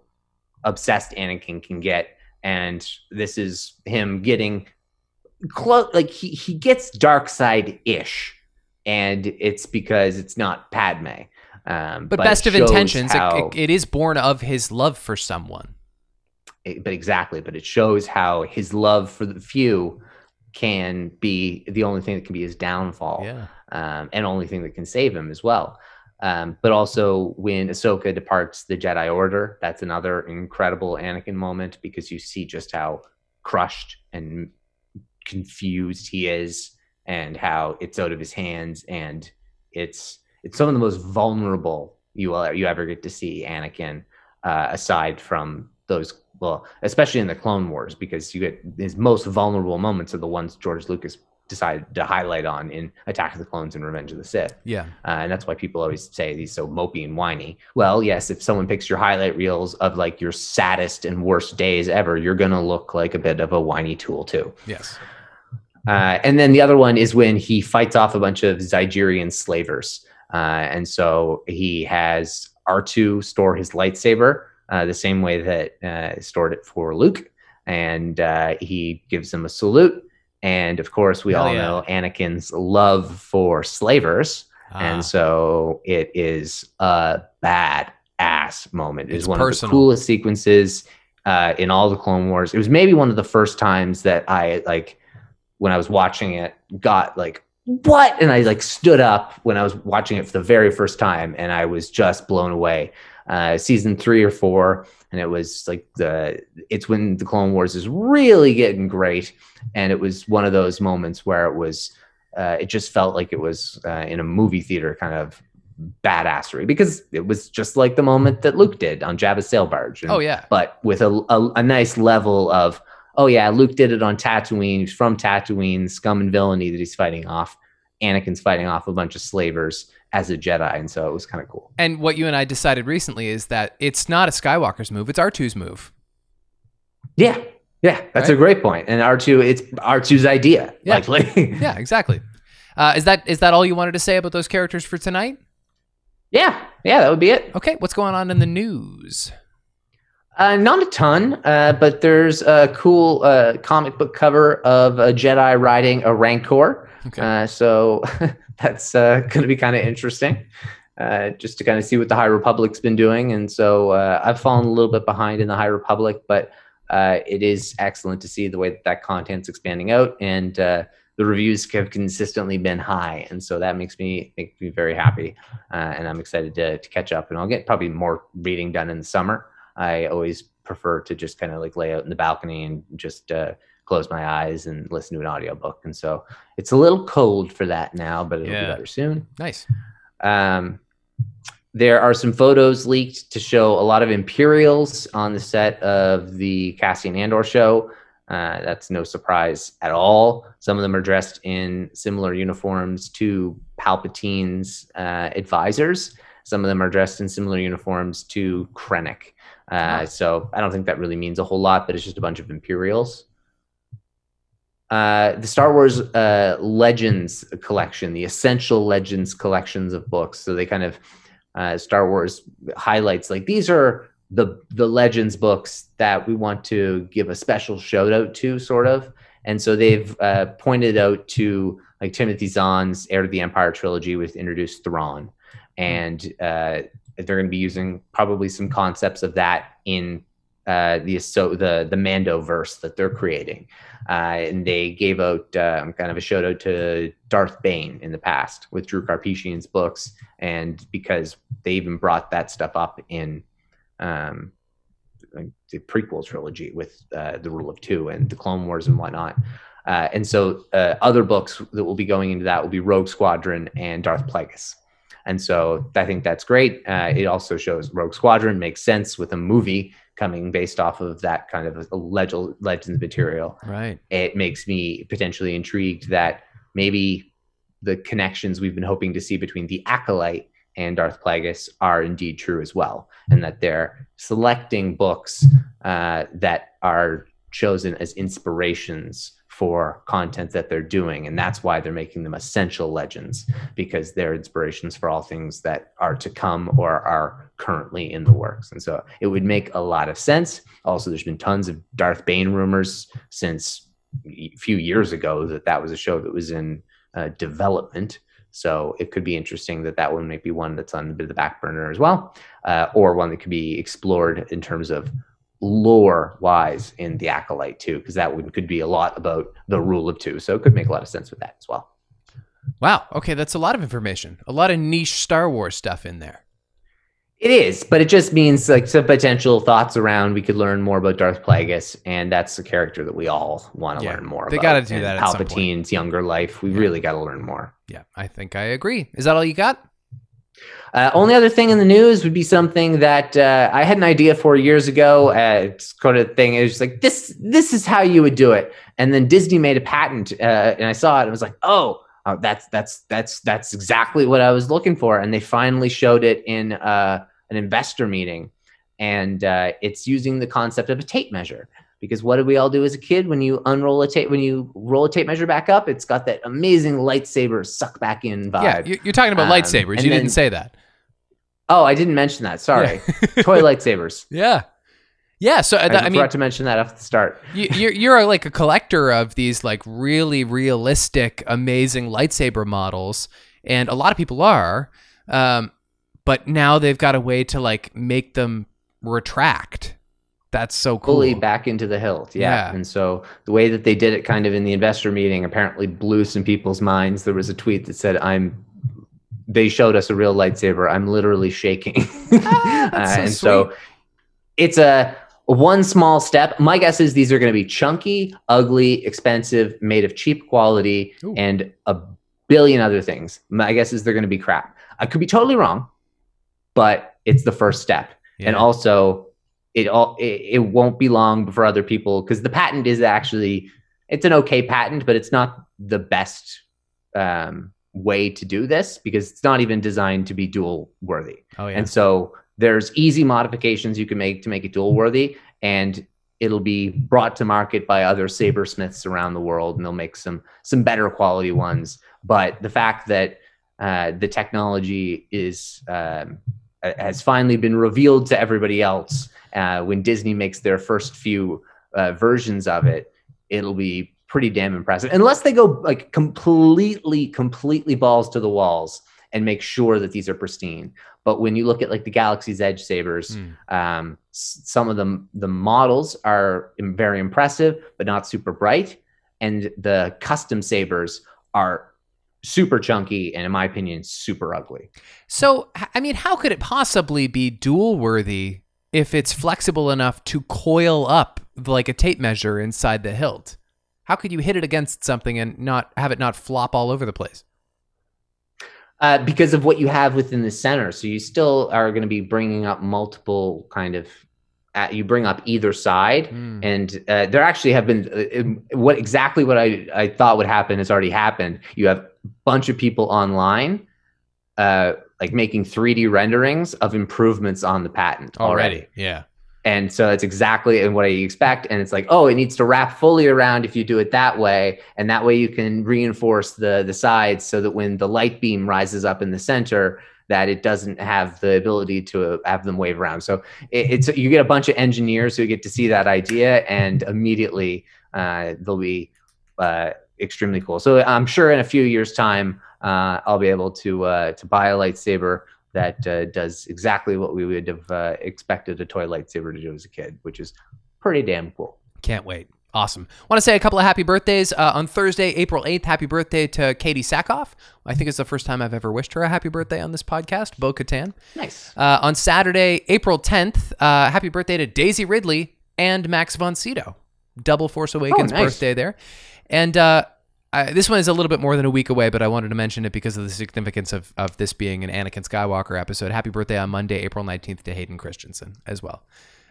obsessed Anakin can get. And this is him getting close, like he he gets dark side ish, and it's because it's not Padme. Um, But, it best of intentions, how- it, it is born of his love for someone. it- but exactly but it shows how his love for the few can be the only thing that can be his downfall Yeah. Um, and only thing that can save him as well. Um, but also when Ahsoka departs the Jedi Order, that's another incredible Anakin moment because you see just how crushed and confused he is, and how it's out of his hands, and it's it's some of the most vulnerable you will you ever get to see Anakin, uh, aside from those well, especially in the Clone Wars, because you get his most vulnerable moments are the ones George Lucas decided to highlight on in Attack of the Clones and Revenge of the Sith. Yeah. Uh, and that's why people always say he's so mopey and whiny. Well, yes, if someone picks your highlight reels of like your saddest and worst days ever, you're going to look like a bit of a whiny tool too. Yes. Uh, and then the other one is when he fights off a bunch of Zygerian slavers. Uh, and so he has R2 store his lightsaber uh, the same way that uh, stored it for Luke. And uh, he gives him a salute. And of course, we Hell all yeah. know Anakin's love for slavers. Ah, And so it is a bad ass moment. It is It's one personal. of the coolest sequences uh, in all the Clone Wars. It was maybe one of the first times that I like when I was watching it got like what and I like stood up when I was watching it for the very first time and I was just blown away. Uh, season three or four, and it was like the it's when the Clone Wars is really getting great, and it was one of those moments where it was uh, it just felt like it was uh, in a movie theater kind of badassery because it was just like the moment that Luke did on Jabba's sail barge. And- oh yeah. but with a, a, a nice level of, oh yeah, Luke did it on Tatooine. He's from Tatooine, scum and villainy that he's fighting off. Anakin's fighting off a bunch of slavers as a Jedi, and so it was kind of cool. And what you and I decided recently is that it's not a Skywalker's move; it's R2's move. Yeah, yeah, that's a great point. And R two, it's R 2s idea. Yeah. likely. Yeah, exactly. Uh, is that is that all you wanted to say about those characters for tonight? yeah, yeah, that would be it. Okay, what's going on in the news? Uh, not a ton, uh, but there's a cool uh, comic book cover of a Jedi riding a Rancor. Okay. Uh, so that's uh, going to be kind of interesting, uh, just to kind of see what the High Republic's been doing. And so uh, I've fallen a little bit behind in the High Republic, but uh, it is excellent to see the way that that content's expanding out, and uh, the reviews have consistently been high, and so that makes me makes me very happy, uh, and I'm excited to, to catch up. And I'll get probably more reading done in the summer. I always prefer to just kind of like lay out in the balcony and just uh, close my eyes and listen to an audiobook. And so it's a little cold for that now, but it'll Yeah. be better soon. Nice. Um, there are some photos leaked to show a lot of Imperials on the set of the Cassian Andor show. Uh, that's no surprise at all. Some of them are dressed in similar uniforms to Palpatine's uh, advisors. Some of them are dressed in similar uniforms to Krennic. Uh, so I don't think that really means a whole lot, but it's just a bunch of Imperials. Uh, the Star Wars uh, Legends collection, the Essential Legends collections of books. So they kind of uh, Star Wars highlights like these are the the Legends books that we want to give a special shout out to, sort of. And so they've uh, pointed out to like Timothy Zahn's Heir to the Empire trilogy, which introduced Thrawn, and uh, they're going to be using probably some concepts of that in uh, the so the the Mando verse that they're creating, uh, and they gave out um, kind of a shout out to Darth Bane in the past with Drew Karpyshyn's books, and because they even brought that stuff up in um, the prequel trilogy with uh, the Rule of Two and the Clone Wars and whatnot. Uh, and so uh, other books that will be going into that will be Rogue Squadron and Darth Plagueis. And so I think that's great. Uh, it also shows Rogue Squadron makes sense with a movie coming based off of that kind of a leg- legends material. Right. It makes me potentially intrigued that maybe the connections we've been hoping to see between the acolyte and Darth Plagueis are indeed true as well, and that they're selecting books uh, that are chosen as inspirations for content that they're doing. And that's why they're making them essential legends because they're inspirations for all things that are to come or are currently in the works. And so it would make a lot of sense. Also, there's been tons of Darth Bane rumors since a few years ago that that was a show that was in uh, development. So it could be interesting that that one might be one that's on a bit of the back burner as well, uh, or one that could be explored in terms of lore wise in the acolyte too because that would could be a lot about the rule of two. So it could make a lot of sense with that as well. Wow. Okay that's a lot of information. A lot of niche star wars stuff in there. It is but it just means like some potential thoughts around we could learn more about darth plagueis and that's a character that we all want to Yeah, learn more they about gotta do that at some point. palpatine's younger life. We Yeah. really got to learn more. Yeah i think i agree. Is that all you got Uh, only other thing in the news would be something that uh, I had an idea for years ago. Uh, it's kind of thing. It was like this. This is how you would do it. And then Disney made a patent, uh, and I saw it. and was like, oh, uh, that's that's that's that's exactly what I was looking for. And they finally showed it in uh, an investor meeting, and it's using the concept of a tape measure. Because what did we all do as a kid when you unroll a tape? When you roll a tape measure back up, it's got that amazing lightsaber suck back in vibe. yeah you- you're talking about Um, lightsabers you then- didn't say that Oh, I didn't mention that. Sorry. Toy lightsabers. yeah yeah so I, that- i mean forgot to mention that off the start. you, you're you're like a collector of these like really realistic, amazing lightsaber models, and a lot of people are. Um, but now they've got a way to like make them retract. That's so cool. Fully back into the hilt. Yeah. Yeah. And so the way that they did it kind of in the investor meeting apparently blew some people's minds. There was a tweet that said, I'm they showed us a real lightsaber. I'm literally shaking. Ah, that's so and so it's a one small step. My guess is these are going to be chunky, ugly, expensive, made of cheap quality, Ooh. and a billion other things. My guess is they're going to be crap. I could be totally wrong, but it's the first step. And also, it all it, it won't be long before other people because the patent is actually it's an okay patent, but it's not the best um, way to do this because it's not even designed to be duel worthy. oh yeah. And so there's easy modifications you can make to make it duel worthy, and it'll be brought to market by other sabersmiths around the world, and they'll make some some better quality ones. But the fact that uh, the technology is um, has finally been revealed to everybody else uh, when Disney makes their first few uh, versions of it, it'll be pretty damn impressive. Unless they go like completely, completely balls to the walls and make sure that these are pristine. But when you look at like the Galaxy's Edge sabers, Mm. um, s- some of them the models are very impressive, but not super bright, and the custom sabers are super chunky and, in my opinion, super ugly. So, i mean, how could it possibly be duel worthy if it's flexible enough to coil up like a tape measure inside the hilt? How could you hit it against something and not have it not flop all over the place? uh, because of what you have within the center. So you still are going to be bringing up multiple kind of at, you bring up either side, Hmm. and uh, there actually have been uh, uh, what exactly what I I thought would happen has already happened. You have bunch of people online, uh, like making 3D renderings of improvements on the patent already. Yeah. and so it's exactly what I expect. And it's like, oh, it needs to wrap fully around if you do it that way, and that way you can reinforce the the sides so that when the light beam rises up in the center, that it doesn't have the ability to have them wave around. So it, it's you get a bunch of engineers who get to see that idea, and immediately uh, they'll be uh, extremely cool. So I'm sure in a few years' time, uh, I'll be able to uh, to buy a lightsaber that uh, does exactly what we would have uh, expected a toy lightsaber to do as a kid, which is pretty damn cool. Can't wait. Awesome. Want to say a couple of happy birthdays uh, on Thursday, April 8th. Happy birthday to Katee Sackhoff. I think it's the first time I've ever wished her a happy birthday on this podcast, Bo Katan. Nice. Uh, on Saturday, April 10th, uh, happy birthday to Daisy Ridley and Max von Sydow. Double Force Awakens nice. birthday there. And uh, I, this one is a little bit more than a week away, but I wanted to mention it because of the significance of, of this being an Anakin Skywalker episode. Happy birthday on Monday, April 19th to Hayden Christensen as well.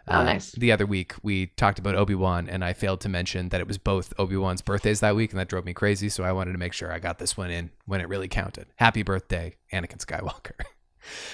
Oh, nice. The other week, we talked about Obi Wan, and I failed to mention that it was both Obi Wan's birthdays that week, and that drove me crazy. So I wanted to make sure I got this one in when it really counted. Happy birthday, Anakin Skywalker.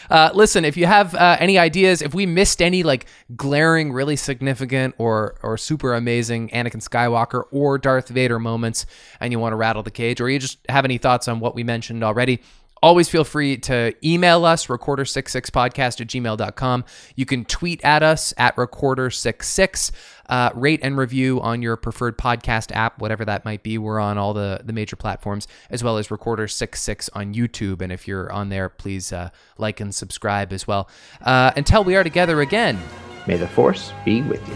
Uh, listen, if you have uh, any ideas, if we missed any like glaring, really significant or or super amazing Anakin Skywalker or Darth Vader moments, and you want to rattle the cage, or you just have any thoughts on what we mentioned already, always feel free to email us recorder66podcast at gmail.com you can tweet at us at recorder66 uh, rate and review on your preferred podcast app whatever that might be. We're on all the, the major platforms as well as recorder66 on youtube. And if you're on there please uh, like and subscribe as well. Uh, until we are together again. May the force be with you.